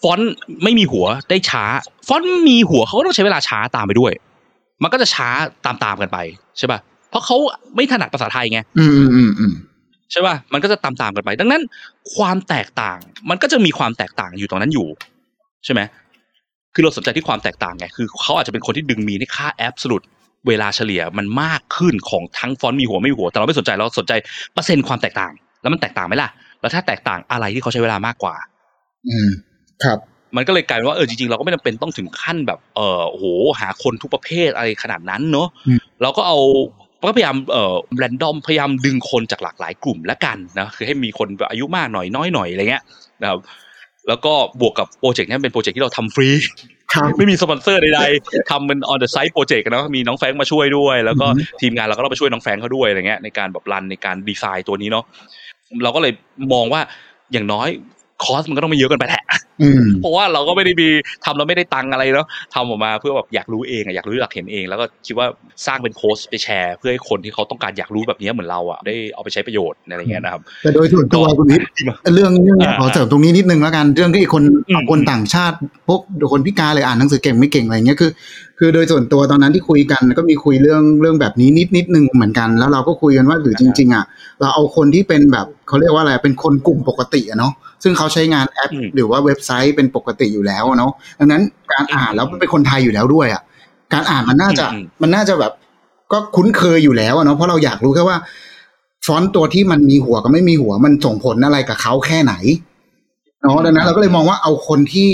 ฟอนต์ไม่มีหัวได้ช้า ฟอนต์มีหัวเขาก็ต้องใช้เวลาช้าตามไปด้วย มันก็จะช้าตามๆกันไปใช่ป่ะเพราะเขาไม่ถนัดภาษาไทยไงอืมอืมอืมอืมใช่ป่ะมันก็จะตามๆกันไป ดังนั้น ความแตกต่าง มันก็จะมีความแตกต่างอยู่ตรงนั้นอยู่ ใช่ไหมคือเราสนใจที่ความแตกต่างไงคือเขาอาจจะเป็นคนที่ดึงมีในค่าแอบสูตเวลาเฉลี่ยมันมากขึ้นของทั้งฟอนต์มีหัวไม่มีหัว แต่เราไม่สนใจเราสนใจเปอร์เซ็นต์ความแตกต่าง แล้วมันแตกต่างไหมล่ะ แล้วถ้าแตกต่างอะไรที่เขาใช้เวลามากกว่า อืมครับ มันก็เลยกลายเป็นว่าเออจริงๆเราก็ไม่จำเป็นต้องถึงขั้นแบบ เออโอ้โหหาคนทุกประเภทอะไรขนาดนั้นเนอะอืมเราก็เอาก็พยายามเอ่อ random พยายามดึงคนจากหลากหลายกลุ่มละกันนะคือให้มีคนแบบอายุมากหน่อยน้อยหน่อยอะไรเงี้ยนะครับ แล้วก็บวกกับโปรเจกต์เนี้ยเป็นโปรเจกต์ที่เราทำฟรีครับไม่มีสปอนเซอร์ใดๆทำเป็น on the side project นะมีน้องแฟรงค์มาช่วยด้วย แล้วก็อือฮึทีมงานเราก็ต้องไปช่วยน้องแฟรงค์เขาด้วยอะไรเงี้ยในการแบบ run ในการดีไซน์ตัวนี้เนาะเราก็เลยมองว่าอย่างน้อย คอสมันก็ต้องไม่เยอะเกันไปแหละอืมเพราะว่าเราก็ไม่ได้มีทำเราไม่ได้ตังค์อะไรเนาะทำออกมาเพื่อแบบอยากรู้เองอะอยากรู้อยากเห็นเอง แล้วก็คิดว่าสร้างเป็นโพสต์ไปแชร์ เพื่อให้คนที่เขาต้องการอยากรู้แบบนี้เหมือนเราอะได้เอาไปใช้ประโยชน์อะไรอย่างเงี้ยนะครับ แต่โดยส่วนตัวคุณวิทย์เรื่องเรื่องอ่าขอเสริมตรงนี้นิดนึงแล้วกันเรื่องที่คนอืมคนต่างชาติพวกคนพิการเลยอ่านหนังสือเก่งไม่เก่งอะไรเงี้ยคือคือโดยส่วนตัวตอนนั้นที่คุยกันก็มีคุยเรื่องเรื่องแบบนี้นิดนิดนึงเหมือนกัน แล้วเราก็คุยกันว่าหรือจริง ๆอะเราเอาคนที่เป็นแบบเขาเรียกว่าอะไรเป็นคนกลุ่มปกติอะเนาะ ซึ่งเขาใช้งานแอปอืมหรือว่าเว็บไซต์เป็นปกติอยู่แล้วเนาะดังนั้นการอ่านแล้วเป็นคนไทยอยู่แล้วด้วยอะการอ่านมันน่าจะอืมมันน่าจะแบบ ก็คุ้นเคยอยู่แล้วอะเนาะเพราะเราอยากรู้แค่ว่าฟอนต์ตัวที่มันมีหัวกับไม่มีหัวมันส่งผลอะไรกับเขาแค่ไหนเนาะดังนั้นเราก็เลยมองว่าเอาคนที่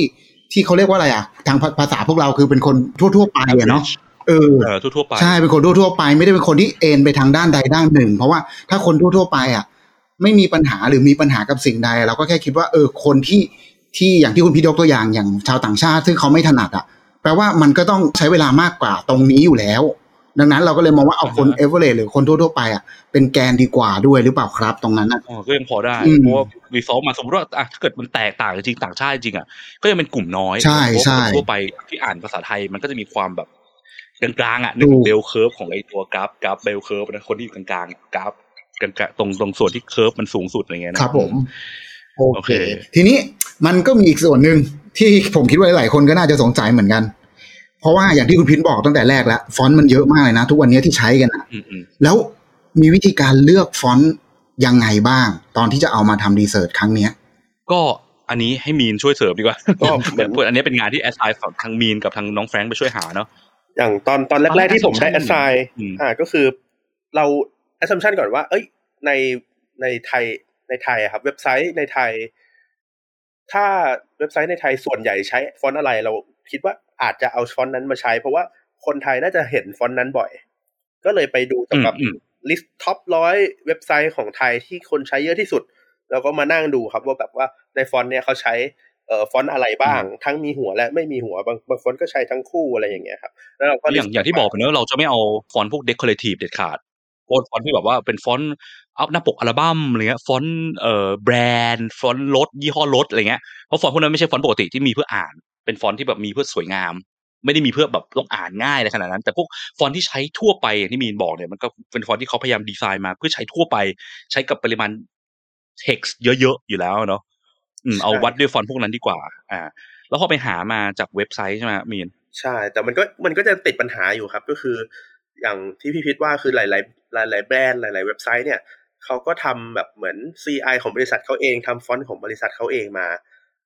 ที่เขาเรียกว่าอะไรอะ ทางภาภาษาพวกเราคือเป็นคนทั่ว ๆ ไปอะเนาะเออเออทั่วๆไปใช่เป็นคนทั่วๆไป ไม่ได้เป็นคนที่เอ็นไปทางด้านใดด้านหนึ่ง เพราะว่าถ้าคนทั่วๆไปอะ ไม่มีปัญหาหรือมีปัญหากับสิ่งใด เราก็แค่คิดว่าเออคนที่ที่อย่างที่คุณพี่ยกตัวอย่างอย่างชาวต่างชาติ ซึ่งเขาไม่ถนัดอะแปลว่ามันก็ต้องใช้เวลามากกว่าตรงนี้อยู่แล้ว ดังนั้นเราก็เลยมองว่าเอาคนเอเวอเรสหรือคนทั่วๆไปอะเป็นแกนดีกว่าด้วยหรือเปล่าครับตรงนั้นอะอ๋อก็ยังพอได้อืมเพราะว่ารีซอลมาสมมติว่าอะถ้าเกิดมันแตกต่างจริงต่างชาติจริงอะก็ยังเป็นกลุ่มน้อยใช่เพราะว่าใช่ทั่วไปที่อ่านภาษาไทยมันก็จะมีความแบบกลางๆอะหนึ่งถูก bell curve ของไอตัวกราฟกราฟ bell curve นะคนที่อยู่กลางๆกราฟ กลางๆตรงตรงส่วนที่ curve มันสูงสุดอะไรเงี้ยนะครับผมโอเคโอเค ทีนี้มันก็มีอีกส่วนหนึ่งที่ผมคิดว่าหลายๆคนก็น่าจะสงสัยเหมือนกัน เพราะว่าอย่างที่คุณพินบอกตั้งแต่แรกแล้ว ฟอนต์มันเยอะมากเลยนะ ทุกวันนี้ที่ใช้กันอะอืมอืมแล้วมีวิธีการเลือกฟอนต์ยังไงบ้าง ตอนที่จะเอามาทำ research ครั้งเนี้ย ก็อันนี้ให้มีนช่วยเสริมดีกว่าก็แบบอันนี้เป็นงานที่ assign ฝั่งทางมีนกับทางน้องแฟรงค์ไปช่วยหาเนาะอย่างตอนตอนแรกๆที่ผมได้ assumption assign อืมอ่าก็คือเรา assumption ก่อนว่า เอ้ย ใน ในไทย ในไทยอะครับ เว็บไซต์ในไทย ถ้าเว็บไซต์ในไทยส่วนใหญ่ใช้ฟอนต์อะไร เราคิดว่าอาจจะเอาฟอนต์นั้นมาใช้ เพราะว่าคนไทยน่าจะเห็นฟอนต์นั้นบ่อย ก็เลยไปดูอืมกับอืม list top ร้อยเว็บไซต์ของไทยที่คนใช้เยอะที่สุด แล้วก็มานั่งดูครับว่าแบบว่าในฟอนต์เนี่ยเขาใช้เอ่อฟอนต์อะไรบ้าง ทั้งมีหัวและไม่มีหัวบางบางฟอนต์ก็ใช้ทั้งคู่อะไรอย่างเงี้ยครับแล้วเราก็อย่าง list อย่างที่บอกไปเนอะเราจะไม่เอาฟอนต์พวก decorative เด็ดขาด พวกฟอนต์ที่แบบว่าเป็นฟอนต์อัพหน้าปกอัลบั้มอะไรเงี้ยฟอนต์เอ่อแบรนด์ฟอนต์รถยี่ห้อรถอะไรเงี้ยเพราะฟอนต์พวกนั้นไม่ใช่ฟอนต์ปกติที่มีเพื่ออ่าน เป็นฟอนต์ที่แบบมีเพื่อสวยงาม ไม่ได้มีเพื่อแบบต้องอ่านง่ายอะไรขนาดนั้น แต่พวกฟอนต์ที่ใช้ทั่วไปอย่างที่มีนบอกเนี่ยมันก็เป็นฟอนต์ที่เขาพยายามดีไซน์มา เพื่อใช้ทั่วไปใช้กับปริมาณ text เยอะๆอยู่แล้วเนาะอืมเอาใช่วัดด้วยฟอนต์พวกนั้นดีกว่า อ่า แล้วพอไปหามาจากเว็บไซต์ใช่ไหมมีนใช่ แต่มันก็มันก็จะติดปัญหาอยู่ครับ ก็คือ อย่างที่พี่พิทว่าคือหลาย ๆ หลาย ๆ แบรนด์หลาย ๆ เว็บไซต์เนี่ยเขาก็ทำแบบเหมือน CI ของบริษัทเขาเองทำฟอนต์ของบริษัทเขาเองมา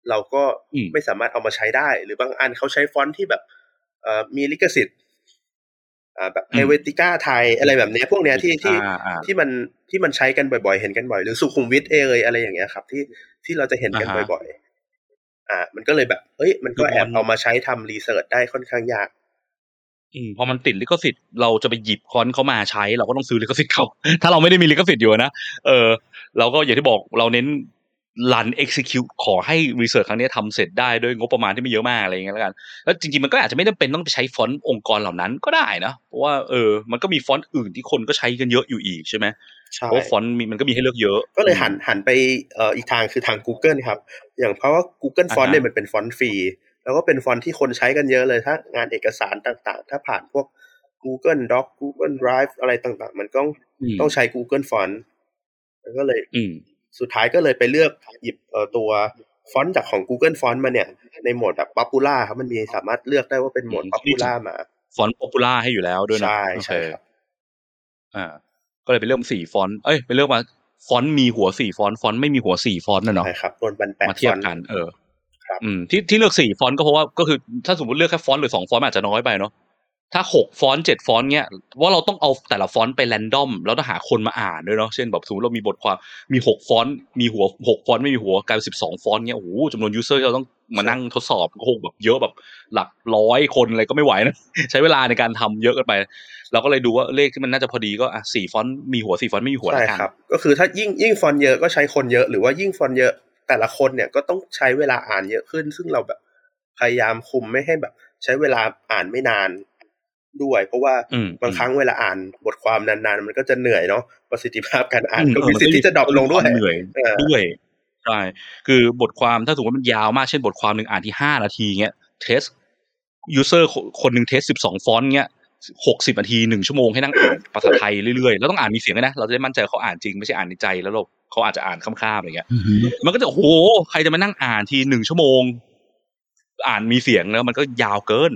เราก็อืมไม่สามารถเอามาใช้ได้ หรือบางอันเขาใช้ฟอนต์ที่แบบเอ่อมีลิขสิทธิ์อ่าแบบเฮเวติก้าไทยอะไรแบบเนี้ยพวกเนี้ยที่ที่อ่าอ่าที่มันที่มันใช้กันบ่อยๆ เห็นกันบ่อย หรือสุขุมวิทเอยอะไรอย่างเงี้ยครับ ที่ที่เราจะเห็นกันอ่าฮะบ่อยๆ อ่า มันก็เลยแบบเอ้ยมันก็คือแอบมันเอามาใช้ทำรีเสิร์ชได้ค่อนข้างยาก อืมพอมันติดลิขสิทธิ์เราจะไปหยิบคอนเขามาใช้ เราก็ต้องซื้อลิขสิทธิ์เขาถ้าเราไม่ได้มีลิขสิทธิ์อยู่นะเออเราก็อย่างที่บอกเราเน้น run execute ขอให้ research ครั้งนี้ทำเสร็จได้ด้วยงบประมาณที่ไม่เยอะมากอะไรอย่างเงี้ยแล้วกัน แล้วจริงๆ มันก็อาจจะไม่จำเป็นต้องไปใช้ฟอนต์องค์กรเหล่านั้นก็ได้นะ เพราะว่าเออ มันก็มีฟอนต์อื่นที่คนก็ใช้กันเยอะอยู่อีกใช่ไหมใช่เพราะว่าฟอนต์มีมันก็มีให้เลือกเยอะ ก็เลยหันหันไปเอ่ออีกทางคือทาง Google ครับ อย่างเพราะว่า Google อ่าฮะ Font เนี่ยมันเป็นฟอนต์ฟรี แล้วก็เป็นฟอนต์ที่คนใช้กันเยอะเลยถ้างานเอกสารต่างๆ ถ้าผ่านพวก Google Doc Google Drive อะไรต่างๆ มันก็อืมต้องใช้ Google Font มันก็เลยอืมสุดท้ายก็เลยไปเลือกหยิบเอ่อตัวฟอนต์จากของ Google Font มาเนี่ย ในโหมดแบบ Popular ครับมันมีสามารถเลือกได้ว่าเป็นโหมดอืม Popular มา ฟอนต์ popular ให้อยู่แล้วด้วยนะใช่โอใช่เคครับอ่า ก็เลยไปเลือกสี่ฟอนต์เอ้ยไปเลือกมาฟอนต์มีหัวสี่ฟอนต์ฟอนต์ไม่มีหัวสี่ฟอนต์นะเนาะใช่ครับรวมเป็นแปดมาเทียบฟอนต์กันเออครับ อืมที่ที่เลือกสี่ฟอนต์ก็เพราะว่าก็คือถ้าสมมติเลือกแค่ฟอนต์หรือสองฟอนต์มันอาจจะน้อยไปเนาะถ้าหกฟอนต์เจ็ดฟอนต์เนี้ยว่าเราต้องเอาแต่ละฟอนต์ไป random แล้วต้องหาคนมาอ่านด้วยเนาะเช่นแบบสมมติเรามีบทความมีหกฟอนต์มีหัวหกฟอนต์ไม่มีหัวกลายเป็นสิบสองฟอนต์เนี้ยโอ้โหจำนวน user ที่เราต้องมานั่งทดสอบก็คงแบบเยอะแบบหลักร้อยคนอะไรก็ไม่ไหวนะใช้เวลาในการทำเยอะเกินไป เราก็เลยดูว่าเลขที่มันน่าจะพอดีก็อะสี่ฟอนต์มีหัวสี่ฟอนต์ไม่มีหัวใช่แล้วกันครับก็คือถ้ายิ่งยิ่งฟอนต์เยอะก็ใช้คนเยอะหรือว่ายิ่งฟอนต์เยอะ แต่ละคนเนี่ยก็ต้องใช้เวลาอ่านเยอะขึ้น ซึ่งเราแบบพยายามคุมไม่ให้แบบ ใช้เวลาอ่านไม่นานด้วย เพราะว่าอืมบางครั้งเวลาอ่านบทความนานๆ มันก็จะเหนื่อยเนาะประสิทธิภาพการอ่านอืมก็มีสิทธิ์ที่จะ drop ลงด้วยเหนื่อยเออด้วยใช่คือบทความถ้าสมมติมันยาวมากเช่นบทความหนึ่งอ่านที่ห้านาทีเงี้ย test user คนหนึ่ง test สิบสองฟอนต์เงี้ยหกสิบนาทีหนึ่งชั่วโมงให้นั่งอ่านภาษาไทยเรื่อยๆ แล้วต้องอ่านมีเสียงด้วยนะ เราจะได้มั่นใจว่าเขาอ่านจริงไม่ใช่อ่านในใจแล้วเรา เขาอาจจะอ่านข้ามๆอะไรเงี้ยอือฮึมันก็จะโอ้โหใครจะมานั่งอ่านทีหนึ่งชั่วโมง อ่านมีเสียงแล้วมันก็ยาวเกิน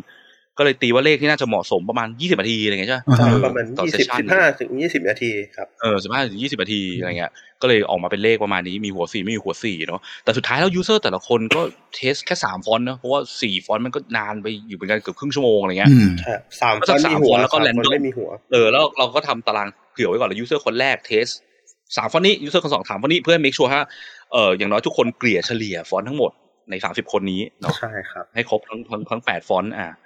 ก็เลยตีว่าเลขที่น่าจะเหมาะสมประมาณยี่สิบนาทีอะไรเงี้ยใช่ไหมอ่าเออประมาณต่อยี่เซสสิบชั่นสิบห้าถึงยี่สิบนาทีครับเออสิบห้าถึงยี่สิบนาทีอะไรเงี้ยก็เลยออกมาเป็นเลขประมาณนี้มีหัวสี่ไม่มีหัวสี่เนาะแต่สุดท้ายแล้วยูเซอร์แต่ละคนก็เทสแค่สามฟอนต์เนาะเพราะว่าสี่ฟอนต์มันก็นานไปอยู่เหมือนกันเกือบครึ่งชั่วโมงอะไรเงี้ยอืมใช่สามก็คสักนสามมีหัวคนแล้วก็สาม random คนไม่มีหัวเออแล้วเราก็ทำตารางเผื่อไว้ก่อนแล้วยูเซอร์คนแรกเทส สามฟอนต์นี้ user คนสองสามฟอนต์นี้เพื่อให้ make sure ว่าเอออย่างน้อยทุกคนเกลี่ยเฉลี่ยฟอนต์ทั้งหมดในสามสิบคนนี้เนาะใช่ครับให้ครบทั้งทั้งทั้งแปดฟอนต์อะ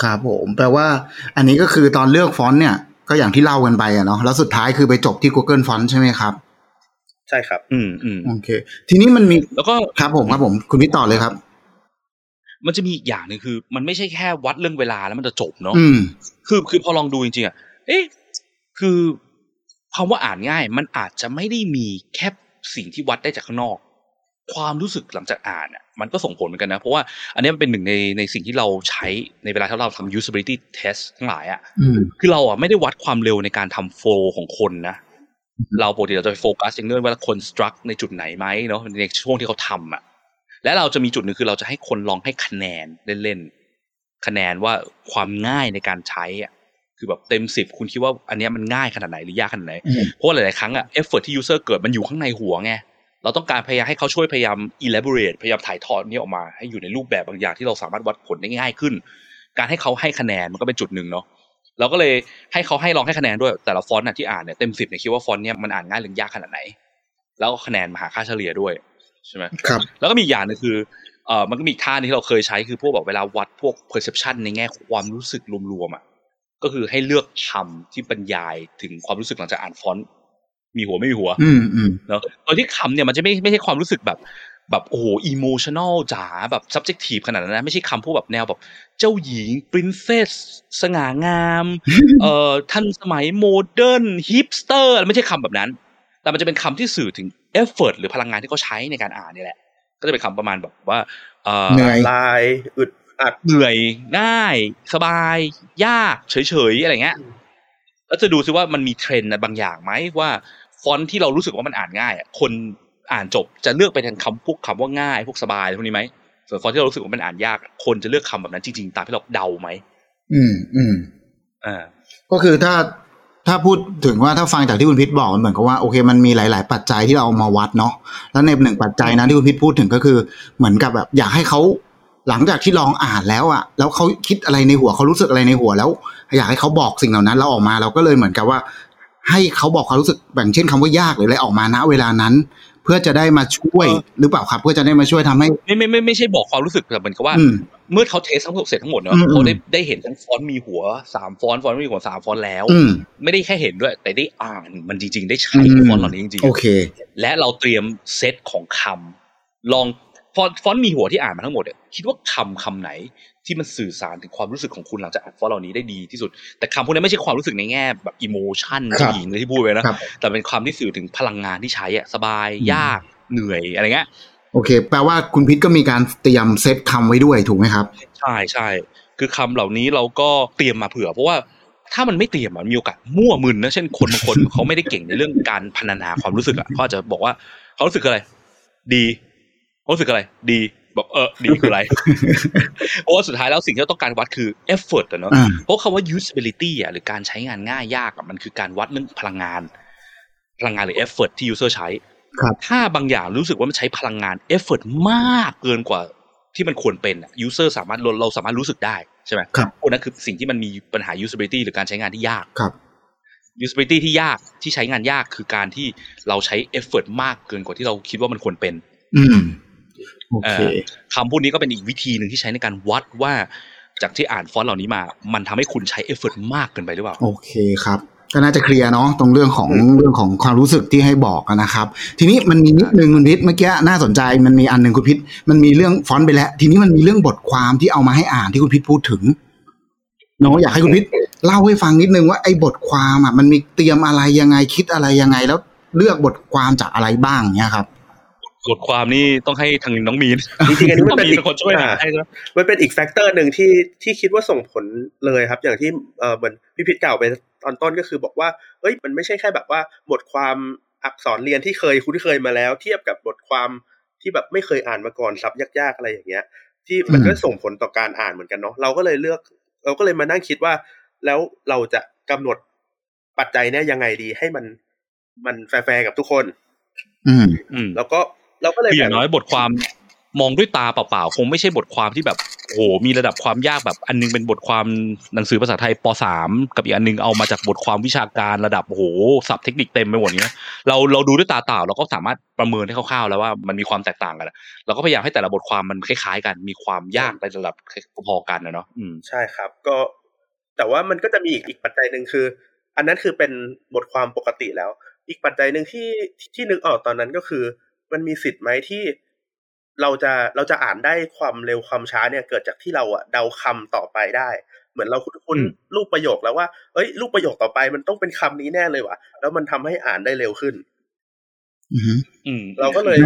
ครับผมแปลว่า อันนี้ก็คือตอนเลือกฟอนต์เนี่ย ก็อย่างที่เล่ากันไปอะเนาะแล้วสุดท้ายคือไปจบที่ Google Font ใช่ไหมครับ ใช่ครับ อืมอืมโอเค ทีนี้มันมีแล้วก็ครับผมครับผม คุณพิทต่อเลยครับ มันจะมีอีกอย่างหนึ่งคือ มันไม่ใช่แค่วัดเรื่องเวลาแล้วมันจะจบเนาะอืมคือคือพอลองดูจริงๆอะเอ๊ะคือ คำว่าอ่านง่าย มันอาจจะไม่ได้มีแค่สิ่งที่วัดได้จากข้างนอก ความรู้สึกหลังจากอ่านอะมันก็ส่งผลเหมือนกันนะ เพราะว่าอันนี้มันเป็นหนึ่งในในสิ่งที่เราใช้ในเวลาที่เราทำ usability test ทั้งหลายอะอืมคือเราอะไม่ได้วัดความเร็วในการทำโฟล์ของคนนะเราปกติเราจะไปโฟกัสอย่างเรื่องว่าคนสตรักในจุดไหนไหมเนาะในช่วงที่เขาทำอะและเราจะมีจุดหนึ่งคือเราจะให้คนลองให้คะแนนเล่นๆคะแนนว่าความง่ายในการใช้อะ คือแบบเต็มสิบคุณคิดว่าอันเนี้ยมันง่ายขนาดไหนหรือยากขนาดไหนอืมเพราะว่าหลาย ๆ ครั้งอะ effort ที่ user เกิดมันอยู่ข้างในหัวไงเราต้องการพยายามให้เขาช่วยพยายาม elaborate พยายามถ่ายทอดนี้ออกมา ให้อยู่ในรูปแบบบางอย่างที่เราสามารถวัดผลได้ง่ายขึ้น การให้เขาให้คะแนนมันก็เป็นจุดหนึ่งเนาะเราก็เลยให้เขาให้ลองให้คะแนนด้วยแต่ละฟอนต์น่ะที่อ่านเนี่ยเต็มสิบเนี่ยคิดว่าฟอนต์เนี่ยมันอ่านง่ายหรือยากขนาดไหน แล้วก็คะแนนมาหาค่าเฉลี่ยด้วยใช่ไหมครับแล้วก็มีอีกอย่างหนึ่งคือเออมันก็มีอีกท่านึงที่เราเคยใช้คือพวกแบบเวลาวัดพวก perception ในแง่ความรู้สึกรวมๆอะ ก็คือให้เลือกคำที่บรรยายถึงความรู้สึกหลังจากอ่านฟอนต์มีหัวไม่มีหัว อืมอืมเนาะโดยที่คำเนี่ยมันจะไม่ไม่ใช่ความรู้สึกแบบแบบโอ้โหอิโมชัน a ลจ๋าแบบ subjective ขนาดนั้นนะ ไม่ใช่คำพวกแบบแนวแบบ เจ้าหญิง princess สง่างามเอ่อทันสมัย modern hipster ไม่ใช่คำแบบนั้น แต่มันจะเป็นคำที่สื่อถึงเอฟเฟ t หรือพลังงานที่เขาใช้ในการอ่านนี่แหละ ก็จะเป็นคำประมาณแบบว่าเอ่อเหนื่อยล้า อึด อัดเหนื่อยง่าย สบาย ยากเฉยๆอะไรเงี้ยแล้วจะดูซิว่ามันมีเทรนด์บางอย่างไหมว่าฟอนต์ที่เรารู้สึกว่ามันอ่านง่ายอะคนอ่านจบจะเลือกไปทางคำพวกคำว่าง่ายพวกสบายพวกนี้ไหมส่วนฟอนต์ที่เรารู้สึกว่ามันอ่านยาก คนจะเลือกคำแบบนั้นจริงๆตามที่เราเดาไหมอืมอืมอ่าก็คือถ้าถ้าพูดถึงว่าถ้าฟังจากที่คุณพิษบอกมันเหมือนกับว่าโอเคมันมีหลาย ๆ ปัจจัยที่เราเอามาวัดเนาะแล้วในหนึ่งปัจจัยนะที่คุณพิษพูดถึงก็คือเหมือนกับแบบอยากให้เขา หลังจากที่ลองอ่านแล้วอะแล้วเขาคิดอะไรในหัวเขารู้สึกอะไรในหัวแล้ว อยากให้เขาบอกสิ่งเหล่านั้นแล้วออกมาเราก็เลยเหมือนกับว่า ให้เขาบอกความรู้สึกแบ่งเช่นคำว่ายากหรืออะไรออกมาณเวลานั้น เพื่อจะได้มาช่วยหรือเปล่าครับ เพื่อจะได้มาช่วยทำให้ ไม่ไม่ไม่ไม่ใช่บอกความรู้สึกแต่เหมือนกับว่าอืมเมื่อเขา test ทั้งหมดเสร็จทั้งหมดเนาะอืมเขาได้ได้เห็นทั้งฟอนต์มีหัวสามฟอนต์ฟอนต์ไม่มีหัวสามฟอนต์แล้วอืมไม่ได้แค่เห็นด้วย แต่ได้อ่านมันจริง ๆ ได้ใช้อืมฟอนต์เหล่านี้จริงๆโอเค และเราเตรียมเซตของคำลอง ฟอนต์ฟอนต์มีหัวที่อ่านมาทั้งหมดเนี่ยคิดว่าคำคำไหนที่มันสื่อสารถึงความรู้สึกของคุณหลังจากอ่านฟอนต์เหล่านี้ได้ดีที่สุด แต่คำพวกนี้ไม่ใช่ความรู้สึกในแง่แบบ emotion ครับหญิงเลยที่พูดไปนะครับแต่เป็นความที่สื่อถึงพลังงานที่ใช้อะสบายอืมยากเหนื่อยอะไรเงี้ยโอเค แปลว่าคุณพิษก็มีการเตรียมเซตคำไว้ด้วยถูกไหมครับ ใช่ใช่คือคำเหล่านี้เราก็เตรียมมาเผื่อ เพราะว่าถ้ามันไม่เตรียมอะมันมีโอกาสมั่วมึนนะเช่นคนบางคนเขาไม่ได้เก่งในเรื่องการพรรณนาความรู้สึกอะเขาอาจจะบอกว่าเขารู้สึกอะไร ดีเขา รู้สึกอะไร ดีบอกเออดีคืออะไรเพราะว่าสุดท้ายแล้วสิ่งที่เราต้องการวัดคือ effort อะเนาะอ่าเพราะคำว่า usability อะหรือการใช้งานง่ายยากอะมันคือการวัดเรื่องพลังงาน พลังงานหรือ effort ที่ user ใช้ครับถ้าบางอย่างรู้สึกว่ามันใช้พลังงาน effort มากเกินกว่าที่มันควรเป็นอะ user สามารถเราเราสามารถรู้สึกได้ใช่ไหมครับพวกนั้นคือสิ่งที่มันมีปัญหา usability หรือการใช้งานที่ยากครับ usability ที่ยากที่ใช้งานยากคือการที่เราใช้ effort มากเกินกว่าที่เราคิดว่ามันควรเป็น อืมโอเคเออคำพูดนี้ก็เป็นอีกวิธีหนึ่งที่ใช้ในการวัดว่า จากที่อ่านฟอนต์เหล่านี้มา มันทำให้คุณใช้ effort มากเกินไปหรือเปล่า โอเคครับก็น่าจะเคลียร์เนาะตรงเรื่องของเรื่องของความรู้สึกที่ให้บอกนะครับ ทีนี้มันมีนิดนึงคุณพิษเมื่อกี้น่าสนใจมันมีอันหนึ่งคุณพิษมันมีเรื่องฟอนต์ไปแล้ว ทีนี้มันมีเรื่องบทความที่เอามาให้อ่านที่คุณพิษพูดถึงเนาะอยากให้คุณพิษเล่าให้ฟังนิดนึงว่าไอ้บทความอะมันมีเตรียมอะไรยังไงคิดอะไรยังไงแล้วเลือกบทความจากอะไรบ้างเนี่ยครับ บทความนี่ต้องให้ทางน้องมีนจริงๆอันนี้มันเป็นมีอีกคนช่วยหาให้นะมันเป็นอีก factor หนึ่งที่ที่คิดว่าส่งผลเลยครับ อย่างที่เออเหมือนพี่พิทกล่าวไปตอนต้นก็คือบอกว่าเอ้ยมันไม่ใช่แค่แบบว่า บทความอักษรเรียนที่เคยคุ้นเคยมาแล้ว เทียบกับบทความที่แบบไม่เคยอ่านมาก่อนศัพท์ยากๆอะไรอย่างเงี้ย ที่มันก็ส่งผลต่อการอ่านเหมือนกันเนาะเราก็เลยเลือกเเราก็เลยมานั่งคิดว่า แล้วเราจะกำหนดปัจจัยเนี่ยยังไงดีให้มันมันแฟร์ๆกับทุกคน อืมอืมแล้วก็ เราก็เลยคืออแบ่ย่างน้อยบทความมองด้วยตาเปล่าๆคงไม่ใช่บทความที่แบบโอ้โหมีระดับความยากแบบ อันนึงเป็นบทความหนังสือภาษาไทยป .3 กับอีกอันนึงเอามาจากบทความวิชาการระดับโอ้โหศัพท์เทคนิคเต็มไปหมดเนี้ยเราเราดูด้วยตาเปล่าเราก็สามารถประเมินให้คร่าวๆแล้วว่ามันมีความแตกต่างกันอะเราก็พยายามให้แต่ละบทความมันคล้ายๆ กันมีความยากในระดับพอๆกันนะเนาะอืมใช่ครับ ก็ แต่ว่ามันก็จะมีอีกอีกปัจจัยหนึ่งคือ อันนั้นคือเป็นบทความปกติแล้ว อีกปัจจัยหนึ่งที่ที่นึกออกตอนนั้นก็คือ มันมีสิทธิ์ไหมที่เราจะเราจะอ่านได้ความเร็วความช้าเนี่ย เกิดจากที่เราอะเดาคำต่อไปได้ เหมือนเราคุ้นคุ้นอืมรูปประโยคแล้วว่าเอ้ยรูปประโยคต่อไปมันต้องเป็นคำนี้แน่เลยว่ะ แล้วมันทำให้อ่านได้เร็วขึ้นอืมอืมเราก็เลย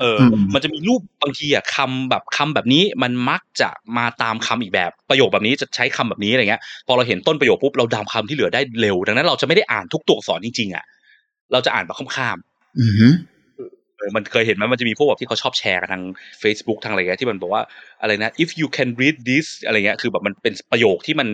เออ มันจะมีรูปบางทีอะคำแบบคำแบบนี้มันมักจะมาตามคำอีกแบบประโยคแบบนี้จะใช้คำแบบนี้อะไรเงี้ย พอเราเห็นต้นประโยคปุ๊บเราดามคำที่เหลือได้เร็ว ดังนั้นเราจะไม่ได้อ่านทุกตัวอักษรจริงๆอะเราจะอ่านแบบข้ามอืมๆเออ มันเคยเห็นไหมมันจะมีพวกแบบที่เขาชอบแชร์กันทาง Facebook ทางอะไรเงี้ยที่มันบอกว่าอะไรนะ if you can read this อะไรเงี้ยคือแบบมันเป็นประโยคที่มัน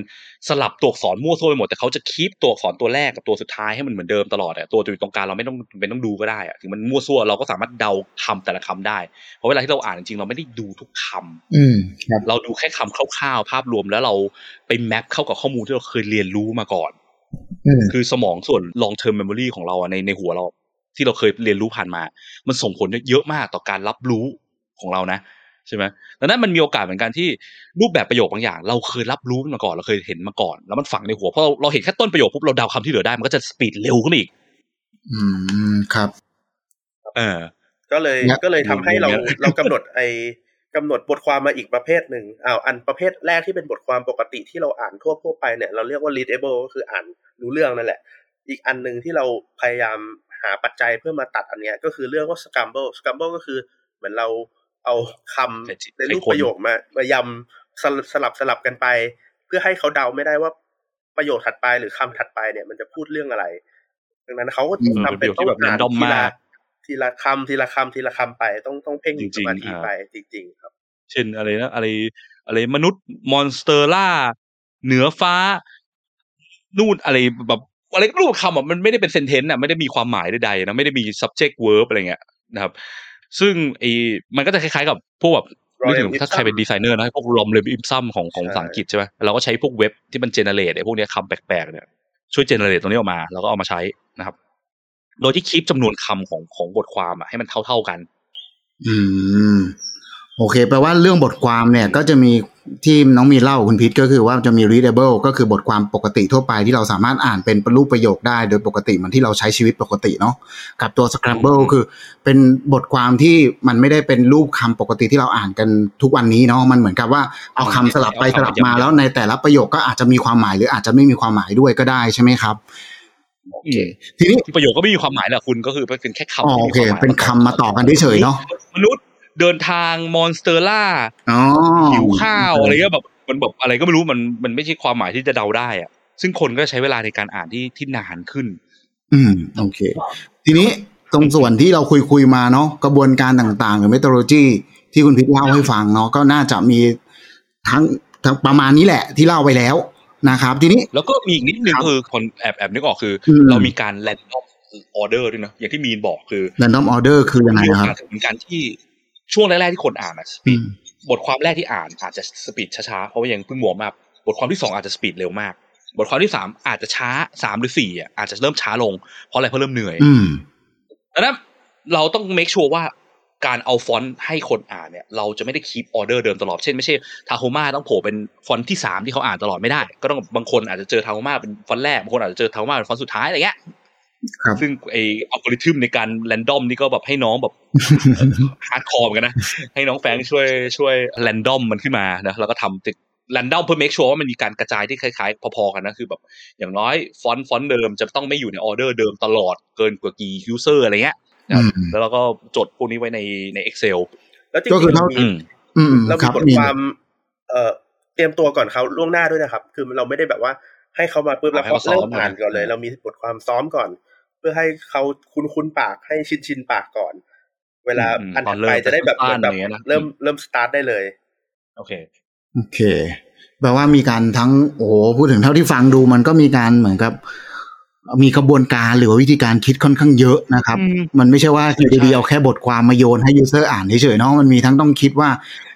สลับตัวอักษรมั่วซั่วไปหมดแต่เขาจะคีปตัวอักษรตัวแรกกับตัวสุดท้ายให้มันเหมือนเดิมตลอดอะตัวอยู่ตรงกลางเราไม่ต้องเป็นต้องดูก็ได้อะถึงมันมั่วซั่วเราก็สามารถเดาคำแต่ละคำได้ เพราะเวลาที่เราอ่านจริงๆเราไม่ได้ดูทุกคำอืมครับเราดูแค่คำคร่าวๆภาพรวมแล้วเราไปแมปเข้ากับข้อมูลที่เราเคยเรียนรู้มาก่อนอืมคือสมองส่วน long term memory ของเราอะในในหัวเรา ที่เราเคยเรียนรู้ผ่านมา มันส่งผลเยอะมากต่อการรับรู้ของเรานะใช่ไหมดังนั้นมันมีโอกาสเหมือนกันที่รูปแบบประโยคบางอย่าง เราเคยรับรู้มันมาก่อนเราเคยเห็นมาก่อน แล้วมันฝังในหัวเพราะเราเราเห็นแค่ต้นประโยคปุ๊บเราเดาคำที่เหลือได้มันก็จะสปีดเร็วขึ้นอีก อืมครับ เออ ก็เลยเนี่ยก็เลยทำให้เราอย่างเงี้ยเรากำหนดไอกำหนดบทความมาอีกประเภทหนึ่งอ้าวอันประเภทแรกที่เป็นบทความปกติที่เราอ่านทั่วทั่วไปเนี่ยเราเรียกว่า readable ก็คืออ่านรู้เรื่องนั่นแหละ อีกอันหนึ่งที่เราพยายาม หาปัจจัยเพื่อมาตัดอันเนี้ยก็คือเรื่องว่า scramble scramble ก็คือเหมือนเราเอาคำใช่ในรูปใช่คนประโยคมามายำสลับสลับสลับกันไป เพื่อให้เขาเดาไม่ได้ว่าประโยคถัดไปหรือคำถัดไปเนี่ย มันจะพูดเรื่องอะไร ดังนั้นเขาก็อืมทำเป็นต้องเป็นประโยคที่แบบอ่าน random ทีละมากทีละคำทีละคำทีละคำไป ต้องต้องเพ่งจริงๆสมาธิอ่าไปจริง ๆ ครับ เช่นอะไรนะอะไร อะไรมนุษย์ monster ล่าเหนือฟ้านู่นอะไรแบบ อะไรก็รูปคำอะมันไม่ได้เป็น sentence อะไม่ได้มีความหมายใดๆนะไม่ได้มี subject verb อะไรเงี้ยนะครับซึ่งไอ้มันก็จะคล้ายๆกับพวกแบบ Royal นึกถึงถ้า Ipsum ใครเป็นดีไซเนอร์นะพวก Lorem Ipsum ของของใช่ภาษาอังกฤษใช่ไหมเราก็ใช้พวกเว็บที่มัน generate ไอ้พวกเนี้ยคำแปลกๆเนี่ยช่วยเจเนเรตตรงนี้ออกมา แล้วก็เอามาใช้นะครับ โดยที่คีปจำนวนคำของของบทความอะให้มันเท่าๆกัน อืม โอเค แปลว่าเรื่องบทความเนี่ยก็จะมีที่น้องมีเล่าคุณพิษก็คือว่าจะมี readable ก็คือบทความปกติทั่วไปที่เราสามารถอ่านเป็นรูปประโยคได้ โดยปกติเหมือนที่เราใช้ชีวิตปกติเนาะกับตัว scramble อืมคือเป็นบทความที่มันไม่ได้เป็นรูปคำปกติที่เราอ่านกันทุกวันนี้เนาะมันเหมือนกับว่าเอาคำสลับไปสลับมาแล้วในแต่ละประโยคก็อาจจะมีความหมายหรืออาจจะไม่มีความหมายด้วยก็ได้ใช่ไหมครับโอเคทีนี้ประโยคก็ไม่มีความหมายแหละคุณก็คือเป็นแค่คำอ๋อที่โอมีเคความหมายเป็นคำมาต่อกันเฉยๆเนาะมนุษย์ เดินทางมอนสเตอร่าอ๋อหิวข้าวอะไรเงี้ยแบบมันแบบอะไรก็ไม่รู้มันมันไม่ใช่ความหมายที่จะเดาได้อะซึ่งคนก็ใช้เวลาในการอ่านที่ที่นานขึ้น อืมโอเค ทีนี้ตรงส่วนที่เราคุยคุยๆมาเนาะกระบวนการต่างๆหรือ methodology ที่คุณพิทเล่าให้ฟังเนาะก็น่าจะมีทั้งทั้งประมาณนี้แหละที่เล่าไปแล้วนะครับ ทีนี้แล้วก็มีอีกนิดนึงครับก็คือคนแอบแอบนึกออกคืออืมเรามีการ random order ด้วยนะอย่างที่มีนบอกคือ random order คือยังไงมีโอครับกาสถึงการที่ ช่วงแรกๆที่คนอ่านอะ speed อืมบทความแรกที่อ่านอาจจะ speed ช้าๆเพราะว่ายังเพิ่งหัวมากบทความที่สองอาจจะ speed เร็วมาก บทความที่สามอาจจะช้าสามหรือสี่อะอาจจะเริ่มช้าลง เพราะอะไรเพราะเริ่มเหนื่อยอืมดังนั้นเราต้อง make sure ว่าการเอาฟอนต์ให้คนอ่านเนี่ย เราจะไม่ได้ keep order เดิมตลอด เช่นไม่ใช่ Tahoma ต้องโผล่เป็นฟอนต์ที่สามที่เขาอ่านตลอดไม่ได้ ก็ต้องบางคนอาจจะเจอ Tahoma เป็นฟอนต์แรกบางคนอาจจะเจอ Tahoma เป็นฟอนต์สุดท้ายอะไรเงี้ยครับ ซึ่งไออัลกอริทึมในการ random นี่ก็แบบให้น้องแบบ hardcore เหมือนกันนะ ให้น้องแฟรงค์ช่วยช่วย random มันขึ้นมานะแล้วก็ทำติด random เพื่อ make sure ว่ามันมีการกระจายที่คล้ายๆ พอๆกันนะคือแบบ อย่างน้อยฟอนต์ฟอนต์เดิมจะต้องไม่อยู่ในออเดอร์เดิมตลอดเกินกว่ากี่ยูเซอร์อะไรเงี้ยนะครับอืมแล้วเราก็จดพวกนี้ไว้ในใน Excel แล้วจริก็คืงอๆเท่าเรามีอืมอืมเราคมีรับบทมีความเอ่อเตรียมตัวก่อนเขาล่วงหน้าด้วยนะครับ คือเราไม่ได้แบบว่าให้เขามาปุ๊บแล้วให้เขาเขาซ้อมเริ่มอ่านนะก่อนเลย เรามีบทความซ้อมก่อน เพื่อให้เขาคุ้นคุ้นๆปากให้ชินชินๆปากก่อน เวลาอืมอันตอถันดเริ่มไปจะได้แบบสั้นๆเหมือนแบบอะไรเงี้ยนะเริ่มเริ่มสตาร์ทได้เลย โอเคโอเคแปลว่ามีการทั้งโอ้โหพูดถึงเท่าที่ฟังดูมันก็มีการเหมือนกับ มีกระบวนการหรือว่าวิธีการคิดค่อนข้างเยอะนะครับอืมมันไม่ใช่ว่าอยู่ดีๆเอาแค่บทความมาโยนให้ยูเซอร์อ่านเฉยๆเนาะมันมีทั้งต้องคิดว่า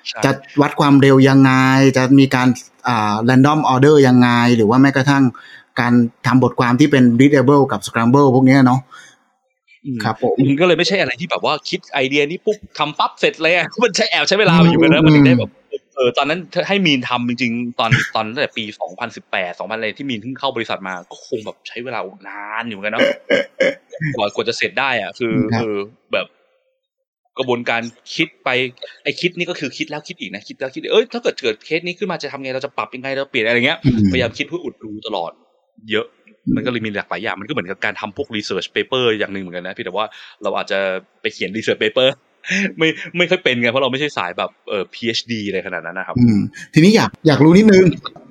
ใช่จะวัดความเร็วยังไง จะมีการอ่า random order ยังไง หรือว่าแม้กระทั่ง การทำบทความที่เป็น readable กับ scramble พวกเนี้ยเนาะอืมครับผมมันก็เลยไม่ใช่อะไรที่แบบว่าคิดไอเดียนี้ปุ๊บทำปั๊บเสร็จเลยอะมันใช้แอบใช้เวลาอยู่กันนะมันถึงได้แบบเออตอนนั้นให้มีนทำจริง ๆ ตอนตอนตั้งแต่ปี2018 2000อะไรที่มีนเพิ่งเข้าบริษัทมาก็คงแบบใช้เวลานานอยู่เหมือนกันเนาะกว่ากว่าจะเสร็จได้อะคือครับคือแบบกระบวนการคิดไปไอคิดนี่ก็คือคิดแล้วคิดอีกนะคิดแล้วคิดอีกเอ้ยถ้าเกิดเกิดเคสนี้ขึ้นมาจะทำไงเราจะปรับยังไงเราเปลี่ยนอะไรเงี้ยอืมพยายามคิดเพื่ออุดรูตลอด เยอะ มันก็เลยมีหลากหลายอย่าง มันก็เหมือนกับการทำพวก research paper อย่างหนึ่งเหมือนกันนะพี่แต่ว่าเราอาจจะไปเขียน research paper ไม่ไม่ค่อยเป็นไงเพราะเราไม่ใช่สายแบบเอ่อ PhD อะไรขนาดนั้นนะครับ อืม ทีนี้อยากอยากรู้นิดนึง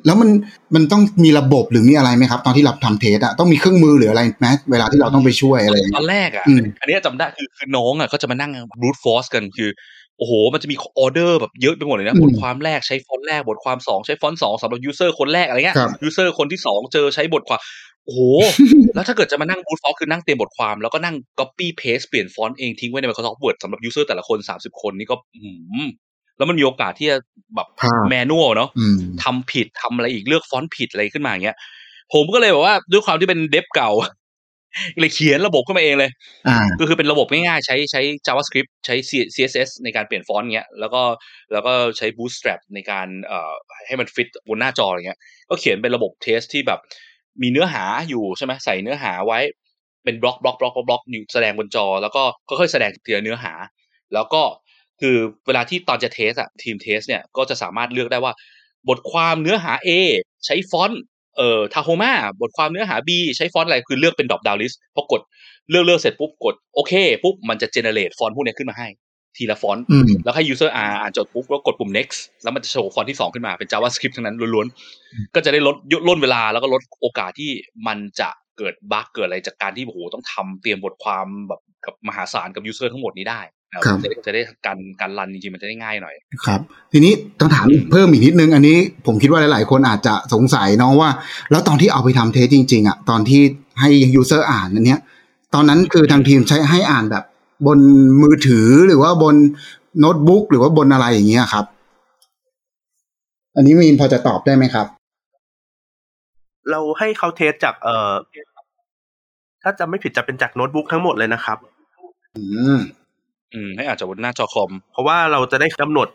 แล้วมันมันต้องมีระบบหรือมีอะไรไหมครับ ตอนที่เราทำ test อะต้องมีเครื่องมือหรืออะไรไหมเวลาที่เราต้องไปช่วยอะไรอย่างตเงี้อยนแรกอะอืมอันเนี้ยจำได้คือคือน้องอะก็จะมานั่ง brute force กันคือ โอ้โห มันจะมีออเดอร์แบบเยอะไปหมดเลยนะอืมบทความแรกใช้ฟอนต์แรก บทความสองใช้ฟอนต์สองสำหรับ user คนแรกอะไรเงี้ยครับ user คนที่สองเจอใช้บทความ โอ้โห แล้วถ้าเกิดจะมานั่ง brute force คือนั่งเตรียมบทความแล้วก็นั่ง copy paste เปลี่ยนฟอนต์เองทิ้งไว้ใน Microsoft Word สำหรับ user แต่ละคน30คนนี่ก็อืมแล้วมันมีโอกาสที่จะแบบภาพ manual เนาะอืมทำผิดทำอะไรอีกเลือกฟอนต์ผิดอะไรขึ้นมาอย่างเงี้ย ผมก็เลยแบบว่าด้วยความที่เป็น dev เก่า เลยเขียนระบบขึ้นมาเองเลยอ่าก็คือเป็นระบบง่ายๆใช้ใช้ JavaScript ใช้ C- CSS ในการเปลี่ยนฟอนต์เงี้ยแล้วก็แล้วก็ใช้ Bootstrap ในการเอ่อให้มันฟิตบนหน้าจออย่างเงี้ยก็เขียนเป็นระบบ test ที่แบบมีเนื้อหาอยู่ใช่ไหมใส่เนื้อหาไว้เป็นบล็อกบล็อกบล็อกบล็อกบล็อกอยู่แสดงบนจอ แล้วก็ค่อยๆแสดงทีละเนื้อหา แล้วก็คือเวลาที่ตอนจะ test อะทีม test เนี่ยก็จะสามารถเลือกได้ว่า บทความเนื้อหา A ใช้ฟอนต์ เอ่อ Tahoma บทความเนื้อหา B ใช้ฟอนต์อะไรคือเลือกเป็น drop down list พอกดเลือกเลือกเสร็จปุ๊บกดโอเคปุ๊บมันจะ generate ฟอนต์พวกเนี้ยขึ้นมาให้ ทีละฟอนต์อืมแล้วให้ user อ่านอ่านจบปุ๊บแล้วกดปุ่ม next แล้วมันจะโชว์ฟอนต์ที่สองขึ้นมาเป็น JavaScript ทั้งนั้นล้วนๆ ก็จะได้ลดร่นเวลาแล้วก็ลดโอกาสที่มันจะเกิดบั๊กเกิดอะไรจากการที่โอ้โหต้องทำเตรียมบทความแบบกับมหาศาลกับ user ทั้งหมดนี้ได้นะครับ จะได้จะได้การการ run จริงๆมันจะได้ง่ายหน่อยครับ ทีนี้ต้องถามเพิ่มอีกนิดนึง อันนี้ผมคิดว่าหลาย ๆ คนอาจจะสงสัยเนาะว่า แล้วตอนที่เอาไปทำ test จริง ๆอะตอนที่ให้ user อ่านอันเนี้ย ตอนนั้นคือทางทีมใช้ให้อ่านแบบ บนมือถือหรือว่าบนโน้ตบุ๊กหรือว่าบนอะไรอย่างเงี้ยครับ อันนี้มีนพอจะตอบได้ไหมครับ เราให้เขา test จากเอ่อถ้าจะไม่ผิดจะเป็นจากโน้ตบุ๊กทั้งหมดเลยนะครับ อืม อืมให้อาจจะบนหน้าจอคอม เพราะว่าเราจะได้กำหนด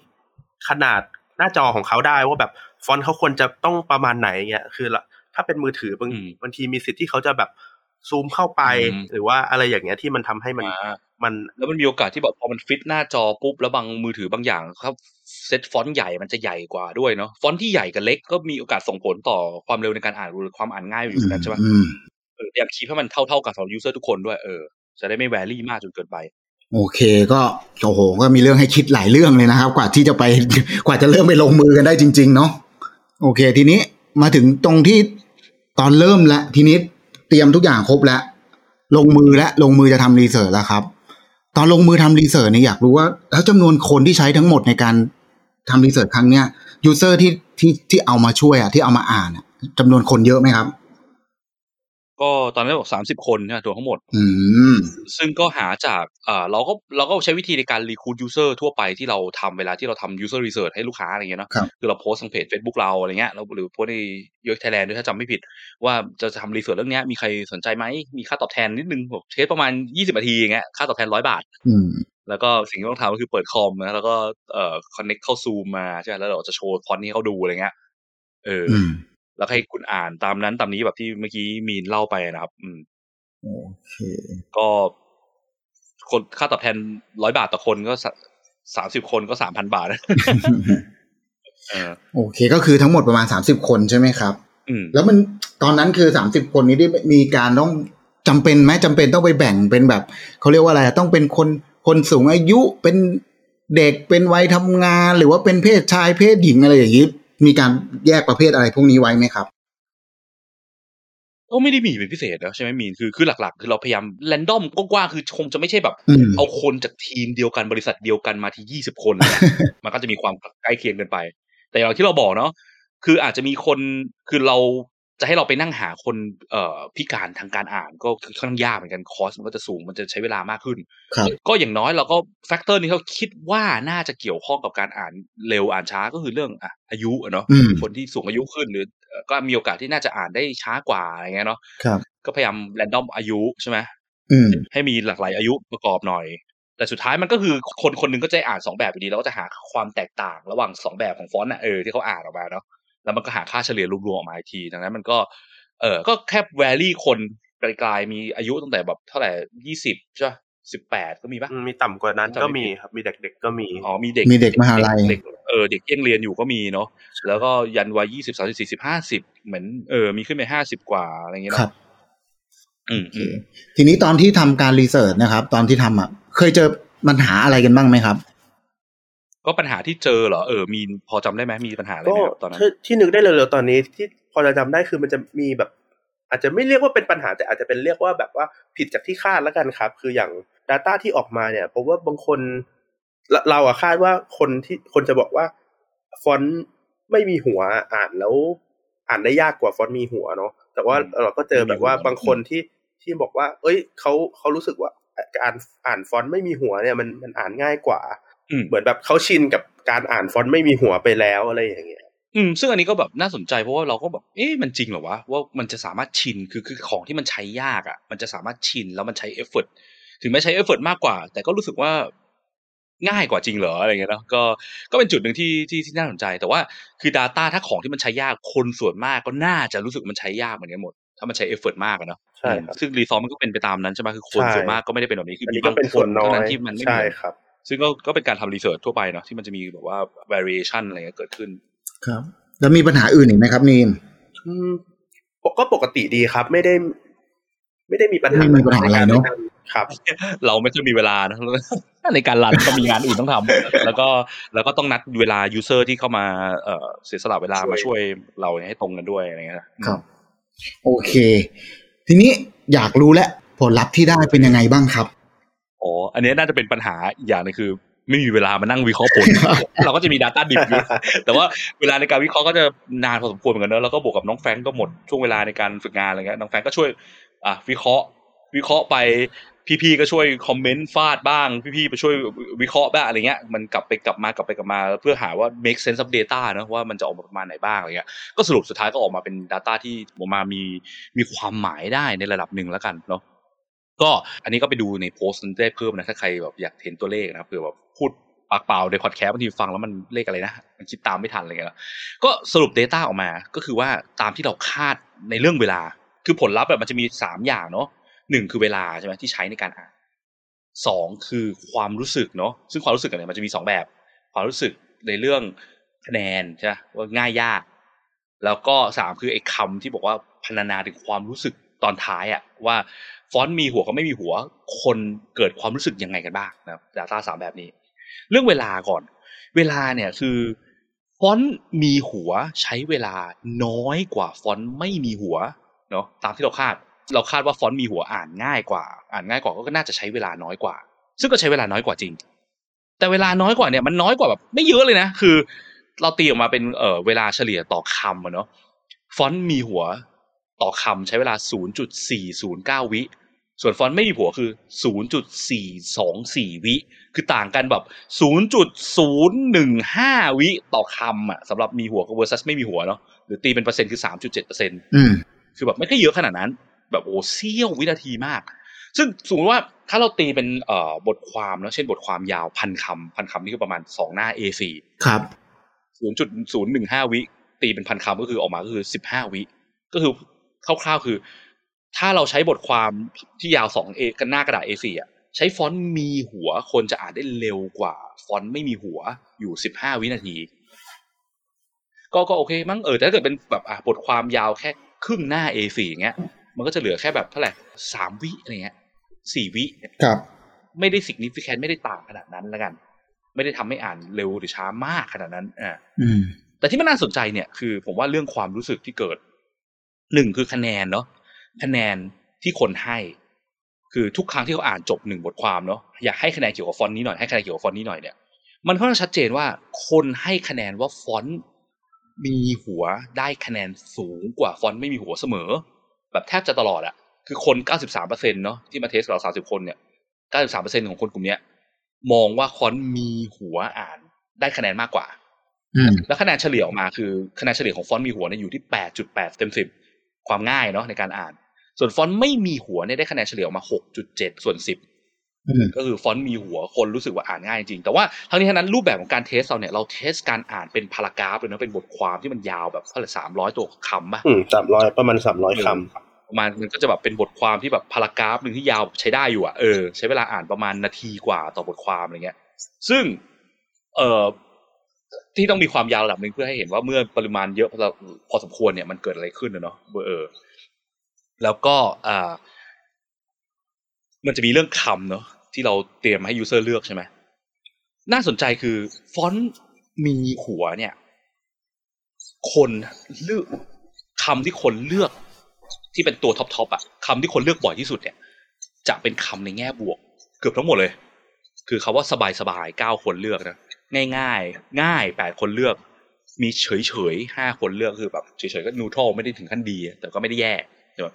ขนาดหน้าจอของเขาได้ว่าแบบฟอนต์เขาควรจะต้องประมาณไหนเงี้ยคือละถ้าเป็นมือถือบางอืมบางทีมีสิทธิ์ที่เขาจะแบบซูมเข้าไปอืมหรือว่าอะไรอย่างเงี้ยที่มันทำให้มันอ่ามันแล้วมันมีโอกาสที่แบบพอมันฟิตหน้าจอปุ๊บแล้วบางมือถือบางอย่างครับเซตฟอนต์ใหญ่มันจะใหญ่กว่าด้วยเนาะฟอนต์ที่ใหญ่กับเล็กก็มีโอกาสส่งผลต่อความเร็วในการอ่านหรือความอ่านง่ายอยู่เหมือนกันใช่ไหมอืมเออพยายาม keep ให้มันเท่าๆกับสำหรับ user ทุกคนด้วยเออจะได้ไม่ vary มากจนเกินไป โอเคก็โอ้โหก็มีเรื่องให้คิดหลายเรื่องเลยนะครับ กว่าที่จะไปกว่าจะเริ่มไปลงมือกันได้จริง ๆ เนาะโอเค ทีนี้มาถึงตรงที่ตอนเริ่มแล้วทีนี้เตรียมทุกอย่างครบแล้วลงมือและลงมือจะทำ research แล้วครับ ตอนลงมือทำ research เนี่ยอยากรู้ว่า แล้วจำนวนคนที่ใช้ทั้งหมดในการทำ research ครั้งเนี้ย user ที่ที่ที่เอามาช่วยอะที่เอามาอ่านจำนวนคนเยอะไหมครับ ก็ตอนนั้นบอกสามสิบคนนะตัวทั้งหมดอืมซึ่งก็หาจากเอ่อเราก็เราก็ใช้วิธีในการ recruit user ทั่วไปที่เราทำเวลาที่เราทำ user research ให้ลูกค้าอะไรเงี้ยเนาะครับคือเราโพสต์ทางเพจ Facebook เราอะไรเงี้ยเราหรือโพสต์ในย t ไทยแลนด์ด้วยถ้าจำไม่ผิด ว่าจะทำ research เรื่องเนี้ยมีใครสนใจไหมมีค่าตอบแทนนิดนึงบอก test ประมาณยี่สิบนาทีอย่างเงี้ยค่าตอบแทนร้อยบาทอืมแล้วก็สิ่งที่ต้องทำก็คือเปิดคอมนะแล้วก็เอ่อ connect เข้าซูมมาใช่ไหมแล้วเราจะโชว์ฟอนต์นี้ให้เขาดูอะไรเงี้ยเออออืม แล้วให้คุณอ่านตามนั้นตามนี้แบบที่เมื่อกี้มีนเล่าไปนะครับ อืมโอเค ก็คนค่าตอบแทนร้อยบาทต่อคนก็สามสิบคนก็สามพันบาทเออโอเค ก็คือทั้งหมดประมาณสามสิบคนใช่ไหมครับอืมแล้วมันตอนนั้นคือสามสิบคนนี้ได้มีการต้องจำเป็นไหมจำเป็นต้องไปแบ่งเป็นแบบเขาเรียกว่าอะไรอะต้องเป็นคนคนสูงอายุเป็นเด็กเป็นวัยทำงาน หรือว่าเป็นเพศชายเพศหญิงอะไรอย่างนี้ มีการแยกประเภทอะไรพวกนี้ไว้ไหมครับก็ไม่ได้มีเป็นพิเศษนะใช่ไหมมีนคือคือหลักๆ คือเราพยายามแรนดอมกว้างๆคือคงจะไม่ใช่แบบอืมเอาคนจากทีมเดียวกันบริษัทเดียวกันมาที่ยี่สิบคนนะมันก็จะมีความใกล้เคียงกันไป แต่อย่างที่เราบอกเนาะคืออาจจะมีคนคือเรา จะให้เราไปนั่งหาคนเอ่อพิการทางการอ่านก็คือค่อนข้างยากเหมือนกัน cost มันก็จะสูงมันจะใช้เวลามากขึ้นครับก็อย่างน้อยเราก็ factor นี้เขาคิดว่าน่าจะเกี่ยวข้องกับการอ่านเร็วอ่านช้าก็คือเรื่องอะอายุอะเนาะอืมคนที่สูงอายุขึ้นหรือเอ่อก็มีโอกาสที่น่าจะอ่านได้ช้ากว่าอะไรเงี้ยเนาะครับก็พยายาม random อายุใช่ไหมอืมให้มีหลากหลายอายุประกอบหน่อย แต่สุดท้ายมันก็คือคนคนหนึงก็จะอ่านสองแบบอยู่ดีแล้วก็จะหาความแตกต่างระหว่างสองแบบของฟอนต์น่ะเออที่เขาอ่านออกมาเนาะ แล้วมันก็หาค่าเฉลี่ยรวมๆออกมาอีกทีดังนั้นมันก็เออก็แค่แวรี่คนไกลๆมีอายุตั้งแต่แบบเท่าไหร่ยี่สิบใช่สิบแปดก็มีปะอืมมีต่ำกว่านั้นก็มีครับมีเด็กๆก็มีอ๋อมีเด็กมีเด็กมหาลัยเด็กเออเด็กยังเรียนอยู่ก็มีเนาะแล้วก็ยันวัยยี่สิบสามสิบสี่สิบห้าสิบเหมือนเออมีขึ้นไปห้าสิบกว่าอะไรอย่างเงี้ยครัเนาะบอืมอืมทีนี้ตอนที่ทำการรีเสิร์ชนะครับ ตอนที่ทำอะ เคยเจอปัญหาอะไรกันบ้างไหมครับ ก็ปัญหาที่เจอเหรอเออมีพอจำได้ไหมมีปัญหาอะไรก็ไหมครับตอนนั้นที่ที่นึกได้เร็วๆตอนนี้ที่พอจะจำได้คือมันจะมีแบบ อาจจะไม่เรียกว่าเป็นปัญหาแต่อาจจะเป็นเรียกว่าแบบว่าผิดจากที่คาดแล้วกันครับ คืออย่าง Data ที่ออกมาเนี่ยเพราะว่าบางคนเราเราอะคาดว่าคนที่คนจะบอกว่าฟอนต์ไม่มีหัวอ่านแล้วอ่านได้ยากกว่าฟอนต์มีหัวเนาะแต่ว่าเราก็เจอแบบว่าบางคนที่ที่บอกว่า เอ้ยเขาเขารู้สึกว่าการอ่านฟอนต์ไม่มีหัวเนี่ยมันมันอ่านง่ายกว่าอืม เหมือนแบบเขาชินกับการอ่านฟอนต์ไม่มีหัวไปแล้วอะไรอย่างเงี้ยอืมซึ่งอันนี้ก็แบบน่าสนใจเพราะว่าเราก็แบบเอ๊ะมันจริงเหรอวะว่ามันจะสามารถชินคือคือของที่มันใช้ยากอะ มันจะสามารถชินแล้วมันใช้เอฟเฟกถึงแม้ใช้เอฟเฟกมากกว่า แต่ก็รู้สึกว่าง่ายกว่าจริงเหรออะไรเงี้ยเนาะก็ก็เป็นจุดหนึ่งที่ที่ที่น่าสนใจ แต่ว่าคือ Data ถ้าของที่มันใช้ยากคนส่วนมากก็น่าจะรู้สึกมันใช้ยากเหมือนกันหมด ถ้ามันใช้เอฟเฟกมากอะเนาะใช่ครับซึ่งรีซอมมันก็เป็นไปตามนั้นใช่ไหมคือคนใช่ส่วนมากก็ไม่ได้เป็นแบบนี้คืออันมีนี้ก็บางเป็นคส่วนนน้อเท่ายนั้นที่มันไม่เหใช่มือนครับ ซึ่งก็ก็เป็นการทำรีเสิร์ชทั่วไปเนาะที่มันจะมีแบบว่า variation อะไรเงี้ยเกิดขึ้น ครับ แล้วมีปัญหาอื่นอีกไหมครับนีนอืมปกก็ปกติดีครับ ไม่ได้ ไม่ได้มีปัญหาไม่มีปัญหาอะไรเนอะครับ เราไม่ค่อยมีเวลานะในการรันก็มีงานอื่นต้องทำแล้วก็แล้วก็ต้องนัดเวลา user ที่เข้ามาเอ่อเสียสละเวลาช่วยมาช่วยเราให้ตรงกันด้วยอะไรเงี้ยนะครับ โอเค ทีนี้อยากรู้แล้วผลลัพธ์ที่ได้เป็นยังไงบ้างครับ อ๋ออันนี้น่าจะเป็นปัญหาอีกอย่างหนึงคือไม่มีเวลามานั่งวิเคราะห์ผล เราก็จะมี Data ดิบอยู่ แต่ว่าเวลาในการวิเคราะห์ก็จะนานพอสมควรเหมือนกันเนอะแล้วก็บวกกับน้องแฟรงก์ก็หมดช่วงเวลาในการฝึกงานอะไรเงี้ยน้องแฟรงก์ก็ช่วยอะวิเคราะห์ วิเคราะห์ไปพี่ๆก็ช่วยคอมเมนต์ฟาดบ้าง พี่ๆไปช่วยวิเคราะห์บ้างอะไรเงี้ยมันกลับไปกลับมากลับไปกลับมา เพื่อหาว่า make sense of data เนอะว่ามันจะออกมาประมาณไหนบ้างอะไรเงี้ยก็สรุปสุดท้ายก็ออกมาเป็น Data ที่ออกมามีมีความหมายได้ในระดับหนึ่งแล้วกันเนาะ ก็อันนี้ก็ไปดูในโพสต์ได้เพิ่มนะถ้าใครแบบอยากเห็นตัวเลขนะเผื่อแบบพูดปากเปล่าในพอดแคสต์บางทีฟังแล้วมันเลขอะไรนะ มันคิดตามไม่ทันอะไรเงี้ยก็สรุป Data ออกมาก็คือว่าตามที่เราคาดในเรื่องเวลา คือผลลัพธ์แบบมันจะมีสามอย่างเนาะหนึ่งคือเวลาใช่ไหมที่ใช้ในการอ่านสองคือความรู้สึกเนาะซึ่งความรู้สึกเนี่ยมันจะมีสองแบบ ความรู้สึกในเรื่องคะแนนใช่ไหมว่าง่ายยาก แล้วก็สามคือไอ้คำที่บอกว่าพรรณนาถึงความรู้สึก ตอนท้ายอะว่าฟอนต์มีหัวกับไม่มีหัว คนเกิดความรู้สึกยังไงกันบ้างนะครับ Data สามแบบนี้ เรื่องเวลาก่อน เวลาเนี่ยคือฟอนต์มีหัวใช้เวลาน้อยกว่าฟอนต์ไม่มีหัวเนาะตามที่เราคาด เราคาดว่าฟอนต์มีหัวอ่านง่ายกว่า อ่านง่ายกว่าก็น่าจะใช้เวลาน้อยกว่า ซึ่งก็ใช้เวลาน้อยกว่าจริง แต่เวลาน้อยกว่าเนี่ยมันน้อยกว่าแบบไม่เยอะเลยนะคือ เราตีออกมาเป็นเอ่อเวลาเฉลี่ยต่อคำอะเนาะฟอนต์มีหัว ต่อคำใช้เวลา 0.409 วิ ส่วนฟอนต์ไม่มีหัวคือ 0.424 วิ คือต่างกันแบบ 0.015 วิต่อคำอะสำหรับมีหัวกับ versus ไม่มีหัวเนาะหรือตีเป็นเปอร์เซ็นต์คือ 3.7เปอร์เซ็นต์อืมคือแบบไม่ค่อยเยอะขนาดนั้น แบบโอ้เสี้ยววินาทีมาก ซึ่งสมมติว่าถ้าเราตีเป็นเอ่อบทความเนาะเช่นบทความยาวพันคำพันคำนี่ก็ประมาณสองหน้า A4 ครับศูนย์จุดศูนย์หนึ่งห้าวิ ตีเป็นพันคำก็คือออกมาก็คือสิบห้าวิ ก็คือ คร่าวๆคือ ถ้าเราใช้บทความที่ยาวสองเอกันหน้ากระดาษ A4 อะใช้ฟอนต์มีหัวคนจะอ่านได้เร็วกว่า ฟอนต์ไม่มีหัวอยู่สิบห้าวินาที ก็ก็โอเค มั้งเออแต่ถ้าเกิดเป็นแบบอะบทความยาวแค่ครึ่งหน้า A4 อย่างเงี้ย มันก็จะเหลือแค่แบบเท่าไหร่สามวิอะไรเงี้ยสี่วิครับ ไม่ได้ significant ไม่ได้ต่างขนาดนั้นแล้วกัน ไม่ได้ทำให้อ่านเร็วหรือช้ามากขนาดนั้นอ่าอืมแต่ที่มันน่าสนใจเนี่ยคือ ผมว่าเรื่องความรู้สึกที่เกิด หนึ่งคือคะแนนเนาะคะแนนที่คนให้ คือทุกครั้งที่เขาอ่านจบหนึ่งบทความเนาะอยากให้คะแนนเกี่ยวกับฟอนต์นี้หน่อยให้คะแนนเกี่ยวกับฟอนต์นี้หน่อยเนี่ยมันค่อนข้างชัดเจนว่าคนให้คะแนนว่าฟอนต์มีหัวได้คะแนนสูงกว่าฟอนต์ไม่มีหัวเสมอ แบบแทบจะตลอดอะคือคน 93เปอร์เซ็นต์เนาะที่มา test กับเรา30 คนเนี่ย 93เปอร์เซ็นต์ของคนกลุ่มเนี้ยมองว่าฟอนต์มีหัวอ่านได้คะแนนมากกว่าอืมแล้วคะแนนเฉลี่ยออกมาคือคะแนนเฉลี่ยของฟอนต์มีหัวเนี่ยอยู่ที่ 8.8 เต็ม 10 ความง่ายเนาะในการอ่าน ส่วนฟอนต์ไม่มีหัวเนี่ยได้คะแนนเฉลี่ยออกมา 6.7 ส่วน 10อืมก็คือฟอนต์มีหัวคนรู้สึกว่าอ่านง่ายจริง แต่ว่าทั้งนี้ทั้งนั้นรูปแบบของการ test เราเนี่ยเรา test การอ่านเป็น paragraph เลยนะเป็นบทความที่มันยาวแบบเท่าไหร่สามร้อยตัวคำป่ะอืมสามร้อยประมาณสามร้อยคประมาณมันก็จะแบบเป็นบทความที่แบบ paragraph หนึ่งที่ยาวใช้ได้อยู่อะเออใช้เวลาอ่านประมาณนาทีกว่าต่อบทความอะไรเงี้ย ซึ่งเอ่อ ที่ต้องมีความยาวระดับหนึ่งเพื่อให้เห็นว่าเมื่อปริมาณเยอะพอพอสมควรเนี่ยมันเกิดอะไรขึ้นนะเนาะเออแล้วก็อ่ามันจะมีเรื่องคำเนาะที่เราเตรียมให้ user เลือกใช่ไหมน่าสนใจคือฟอนต์มีหัวเนี่ย คนเลือกคำที่คนเลือกที่เป็นตัวท็อปท็อปอะคำที่คนเลือกบ่อยที่สุดเนี่ย จะเป็นคำในแง่บวก เกือบทั้งหมดเลย คือคาว่าสบายสบายเก้าคนเลือกนะ ง่ายง่ายๆง่ายแปดคนเลือก มีเฉยเฉยห้าคนเลือกคือแบบเฉยๆก็นูทรลไม่ได้ถึงขั้นดี แต่ก็ไม่ได้แย่ใช่ไหม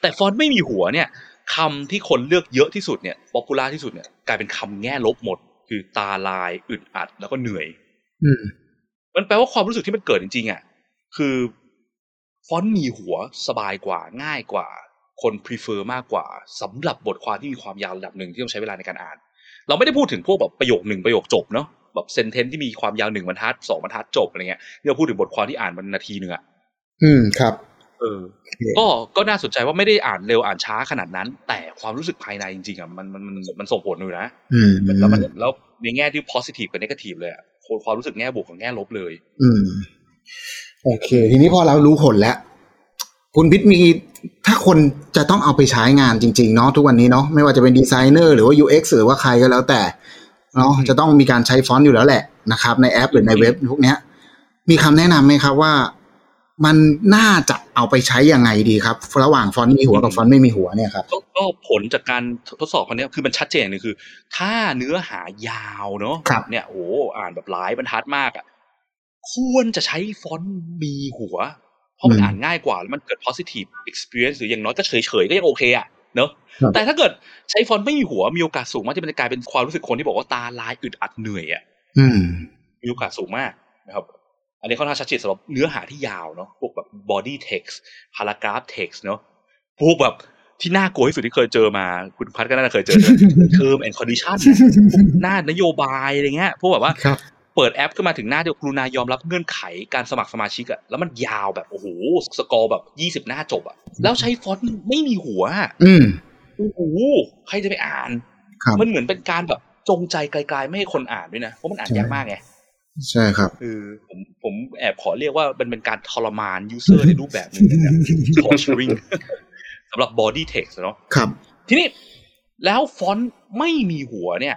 แต่ฟอนต์ไม่มีหัวเนี่ยคำที่คนเลือกเยอะที่สุดเนี่ยป๊อปปูล่าที่สุดเนี่ยกลายเป็นคำแง่ลบหมด คือตาลายอึดอัดแล้วก็เหนื่อย อืมมันแปลว่าความรู้สึกที่มันเกิดจริงๆอะคือฟอนต์มีหัวสบายกว่าง่ายกว่า คน prefer มากกว่าสำหรับบทความที่มีความยาวระดับหนึ่งที่ต้องใช้เวลาในการอ่าน เราไม่ได้พูดถึงพวกแบบประโยคหนึ่งประโยคจบเนาะ แบบเซนเทนที่มีความยาวหนึ่งบรรทัดสองบรรทัดจบอะไรเงี้ยที่เราพูดถึงบทความที่อ่านมันนาทีหนึ่งอะอืมครับเออ ก็ก็น่าสนใจว่าไม่ได้อ่านเร็วอ่านช้าขนาดนั้น แต่ความรู้สึกภายในจริงๆอะมันมันมันมันส่งผลอยู่นะอืมแล้วมันแล้วในแง่ที่ positive กับ negative เลยอะความรู้สึกแง่บวกกับแง่ลบเลย อืม โอเค ทีนี้พอเรารู้ผลแล้ว คุณพิษมีถ้าคนจะต้องเอาไปใช้งานจริง ๆ เนาะทุกวันนี้เนาะไม่ว่าจะเป็นดีไซเนอร์หรือว่า UX หรือว่าใครก็แล้วแต่ เนาะจะต้องมีการใช้ฟอนต์อยู่แล้วแหละนะครับ ในแอปหรือในเว็บพวกเนี้ย มีคำแนะนำไหมครับว่า มันน่าจะเอาไปใช้ยังไงดีครับ ระหว่างฟอนต์มีหัวกับฟอนต์ไม่มีหัวเนี่ยครับก็ก็ผลจากการทดสอบครั้งเนี้ยคือมันชัดเจนเลยคือ ถ้าเนื้อหายาวเนาะครับเนี่ยโอ้อ่านแบบหลายบรรทัดมากอะควรจะใช้ฟอนต์มีหัว เพราะมันอ่านง่ายกว่าแล้วมันเกิด positive experience หรืออย่างน้อยก็เฉยๆก็ยังโอเคอะ เนาะครับแต่ถ้าเกิดใช้ฟอนต์ไม่มีหัวมีโอกาสสูงมากที่มันจะกลายเป็นความรู้สึกคนที่บอกว่าตาลายอึดอัดเหนื่อยอะอืมมีโอกาสสูงมากนะครับ อันนี้ค่อนข้างชัดเจนสำหรับเนื้อหาที่ยาวเนาะพวกแบบ body text paragraph text เนาะพวกแบบที่น่ากลัวที่สุดที่เคยเจอมา คุณพัดก็น่าจะเคยเจอ term and condition หน้านโยบายอะไรเงี้ยพวกแบบว่าครับ เปิดแอปขึ้นมาถึงหน้าเดียวกรุณายอมรับเงื่อนไขการสมัครสมาชิกอะแล้วมันยาวแบบโอ้โห scroll แบบยี่สิบหน้าจบอะแล้วใช้ฟอนต์ไม่มีหัวอะอืมโอ้โหใครจะไปอ่านครับมันเหมือนเป็นการแบบจงใจไกลๆไม่ให้คนอ่านด้วยนะเพราะมันอ่านยากมากไงใช่ครับคือผมผมแอบขอเรียกว่ามันเป็นการทรมาน user ในรูปแบบหนึ่งนะ torturing สำหรับ body text เนาะครับ ทีนี้แล้วฟอนต์ไม่มีหัวเนี่ย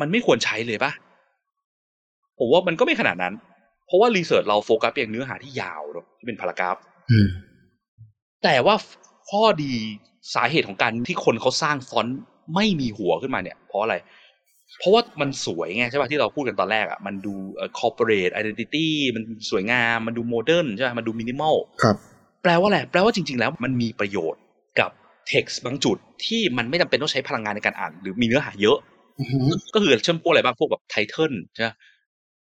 มันไม่ควรใช้เลยปะ ผมว่ามันก็ไม่ขนาดนั้น เพราะว่า research เราโฟกัสเพียงเนื้อหาที่ยาวเนอะที่เป็น paragraph อืมแต่ว่าข้อดีสาเหตุของการที่คนเขาสร้างฟอนต์ไม่มีหัวขึ้นมาเนี่ย เพราะอะไร เพราะว่ามันสวยไงใช่ป่ะที่เราพูดกันตอนแรกอะมันดูเอ่อ corporate identity มันสวยงามมันดู modern ใช่ไหมมันดูมินิมอลครับแปลว่าอะไรแปลว่าจริง ๆ แล้วมันมีประโยชน์กับ text บางจุดที่มันไม่จำเป็นต้องใช้พลังงานในการอ่าน หรือมีเนื้อหาเยอะอือหือก็คือเช่นพวกอะไรบ้างพวกแบบ title ใช่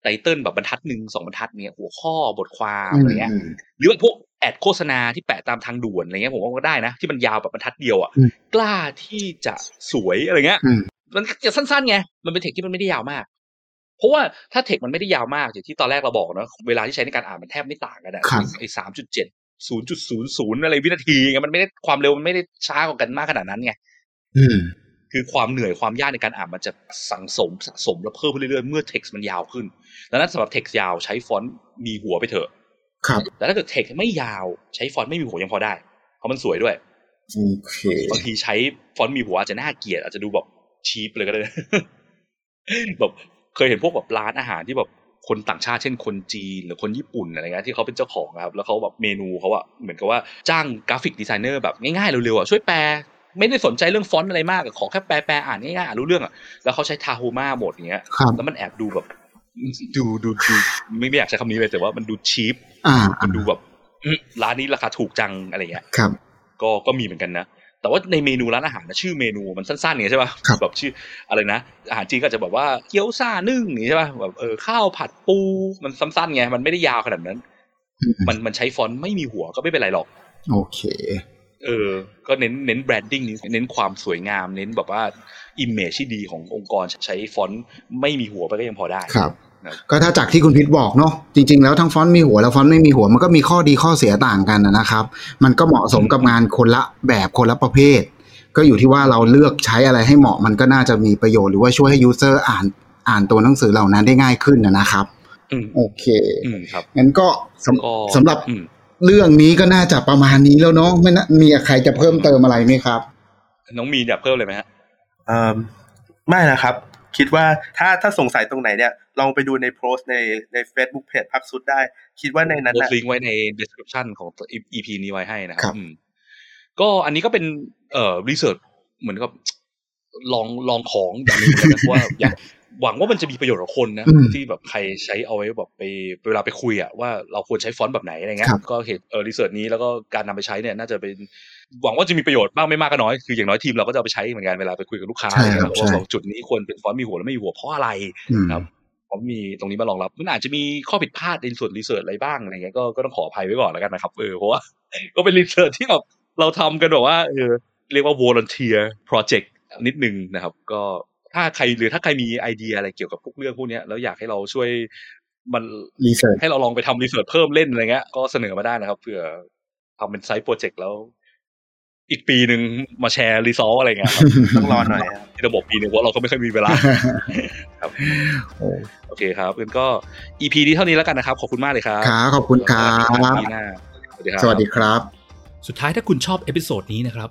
ไหม title แบบบรรทัดหนึ่งสองบรรทัดเนี่ยหัวข้อบทความอะไรเงี้ยอืมหรือว่าพวก ad โฆษณาที่แปะตามทางด่วนอะไรเงี้ยผมว่าก็ได้นะ ที่มันยาวแบบบรรทัดเดียวอะอืมกล้าที่จะสวยอะไรเงี้ยอืมมันจะสั้นๆไงมันเป็นเทคที่มันไม่ได้ยาวมาก เพราะว่าถ้าเทคมันไม่ได้ยาวมากอย่างที่ตอนแรกเราบอกเนอะเวลาที่ใช้ในการอ่านมันแทบไม่ต่างกันอะครับไอ้สามจุดเจ็ดศูนย์จุดศูนย์ศูนย์อะไรวินาทีไงมันไม่ได้ความเร็วมันไม่ได้ช้ากว่ากันมากขนาดนั้นไงอืม คือความเหนื่อยความยากในการอ่านมันจะสังสมสะสมแล้วเพิ่มขึ้นเรื่อยๆเมื่อเท็กซ์มันยาวขึ้นดังนั้นสำหรับเท็กซ์ยาวใช้ฟอนต์มีหัวไปเถอะ ครับ แต่ถ้าเกิดเท็กซ์ไม่ยาวใช้ฟอนต์ไม่มีหัวยังพอได้ เพราะมันสวยด้วยโอเคบางทีใช้ฟอนต์มีหัวอาจจะน่าเกลียดอาจจะดูแบบ cheap เลยก็ได้แบบเคยเห็นพวกแบบร้านอาหารที่แบบคนต่างชาติเช่นคนจีนหรือคนญี่ปุ่นอะไรเงี้ยที่เขาเป็นเจ้าของอะครับแล้วเขาแบบเมนูเขาอะเหมือนกับว่าจ้าง graphic designer แบบง่ายๆเร็วๆอะช่วยแปล ไม่ได้สนใจเรื่องฟอนต์อะไรมากอะขอแค่แปลแปลอ่านง่ายๆอ่านรู้เรื่องอะแล้วเขาใช้ Tahoma หมดอย่างเงี้ยครับแล้วมันแอบดูแบบ ดูดูดูไม่ไม่อยากใช้คำนี้เลยแต่ว่ามันดู cheapอ่ามันดูแบบอื้อร้านนี้ราคาถูกจังอะไรเงี้ยครับ ก็ก็มีเหมือนกันนะแต่ว่าในเมนูร้านอาหารนะชื่อเมนูมันสั้นๆไงใช่ป่ะครับแบบชื่ออะไรนะอาหารจีนก็จะแบบว่าเกี๊ยวซ่านึ่งอย่างงี้ใช่ป่ะแบบเออข้าวผัดปูมันสั้นๆไงมันไม่ได้ยาวขนาดนั้น มันมันใช้ฟอนต์ไม่มีหัวก็ไม่เป็นไรหรอก โอเค เออ ก็เน้นเน้น branding เน้นความสวยงาม เน้นแบบว่า image ที่ดีขององค์กรใช้ฟอนต์ไม่มีหัวไปก็ยังพอได้ครับครับก็ถ้าจากที่คุณพิษบอกเนาะจริง ๆ แล้วทั้งฟอนต์มีหัวแล้วฟอนต์ไม่มีหัวมันก็มีข้อดีข้อเสียต่างกันนะครับ มันก็เหมาะสมกับงานคนละแบบคนละประเภท ก็อยู่ที่ว่าเราเลือกใช้อะไรให้เหมาะมันก็น่าจะมีประโยชน์หรือว่าช่วยให้ user อ่านอ่านตัวหนังสือเหล่านั้นได้ง่ายขึ้นนะครับอืมโอเคอืมครับงั้นก็สก็ำสำหรับอืม เรื่องนี้ก็น่าจะประมาณนี้แล้วเนาะไม่น่ามีใครจะเพิ่มเติมอะไรไหมครับ น้องมีนอยากเพิ่มเลยไหมฮะเอ่อไม่นะครับ คิดว่าถ้าถ้าสงสัยตรงไหนเนี่ย ลองไปดูในโพสต์ในใน Facebook เพจพรักซุสได้ คิดว่าในนั้นโพสนะต์ลิงก์ไว้ใน description ของ EP นี้ไว้ให้นะคครัรับบอืมก็อันนี้ก็เป็นเอ่อ research เหมือนกับลองลองของอย่างหนึงเหมือนกันนะว่าอยาก หวังว่ามันจะมีประโยชน์กับคนนะอืมที่แบบใครใช้เอาไว้แบบไปเวลาไปคุยอะว่าเราควรใช้ฟอนต์แบบไหนอะไรเงี้ยครับก็เห็นเออ research นี้แล้วก็การนำไปใช้เนี่ยน่าจะเป็นหวังว่าจะมีประโยชน์บ้างไม่มากก็น้อยคืออย่างน้อยทีมเราก็จะเอาไปใช้เหมือนกันเวลาไปคุยกับลูกค้าใช่อะไรครับเงี้ยใช่ว่าจุดนี้ควรเป็นฟอนต์มีหัวและไม่มีหัวเพราะอะไรอืมครับผมมีตรงนี้มารองรับ มันอาจจะมีข้อผิดพลาดในส่วนรีเสิร์ชอะไรบ้างอะไรเงี้ยก็ก็ต้องขออภัยไว้ก่อนแล้วกันนะครับเออเพราะว่าก็เป็นรีเสิร์ชที่แบบเราทำกันแบบว่าเออเรียกว่า volunteer project นิดนึงนะครับ ก็ ถ้าใครหรือถ้าใครมีไอเดียอะไรเกี่ยวกับพวกเรื่องพวกเนี้ยแล้วอยากให้เราช่วยมัน research ให้เราลองไปทำ research เพิ่มเล่นอะไรเงี้ยก็เสนอมาได้นะครับเผื่อทำเป็น side project แล้ว อีกปีหนึ่งมาแชร์ result อะไรเงี้ยครับต้องรอหน่อยครับที่ระบบปีหนึ่งเพราะเราก็ไม่ค่อยมีเวลาครับโอ้โอเคครับงั้นก็ EP นี้เท่านี้แล้วกันนะครับ ขอบคุณมากเลยครับครับขอบคุณครับปีหน้าสวัสดีครับสวัสดีครับ สุดท้ายถ้าคุณชอบ episode นี้นะครับ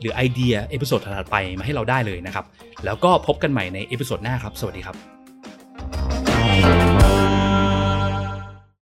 หรือไอเดีย episode ถัดไปมาให้เราได้เลยนะครับ แล้วก็พบกันใหม่ใน episode หน้าครับ สวัสดีครับ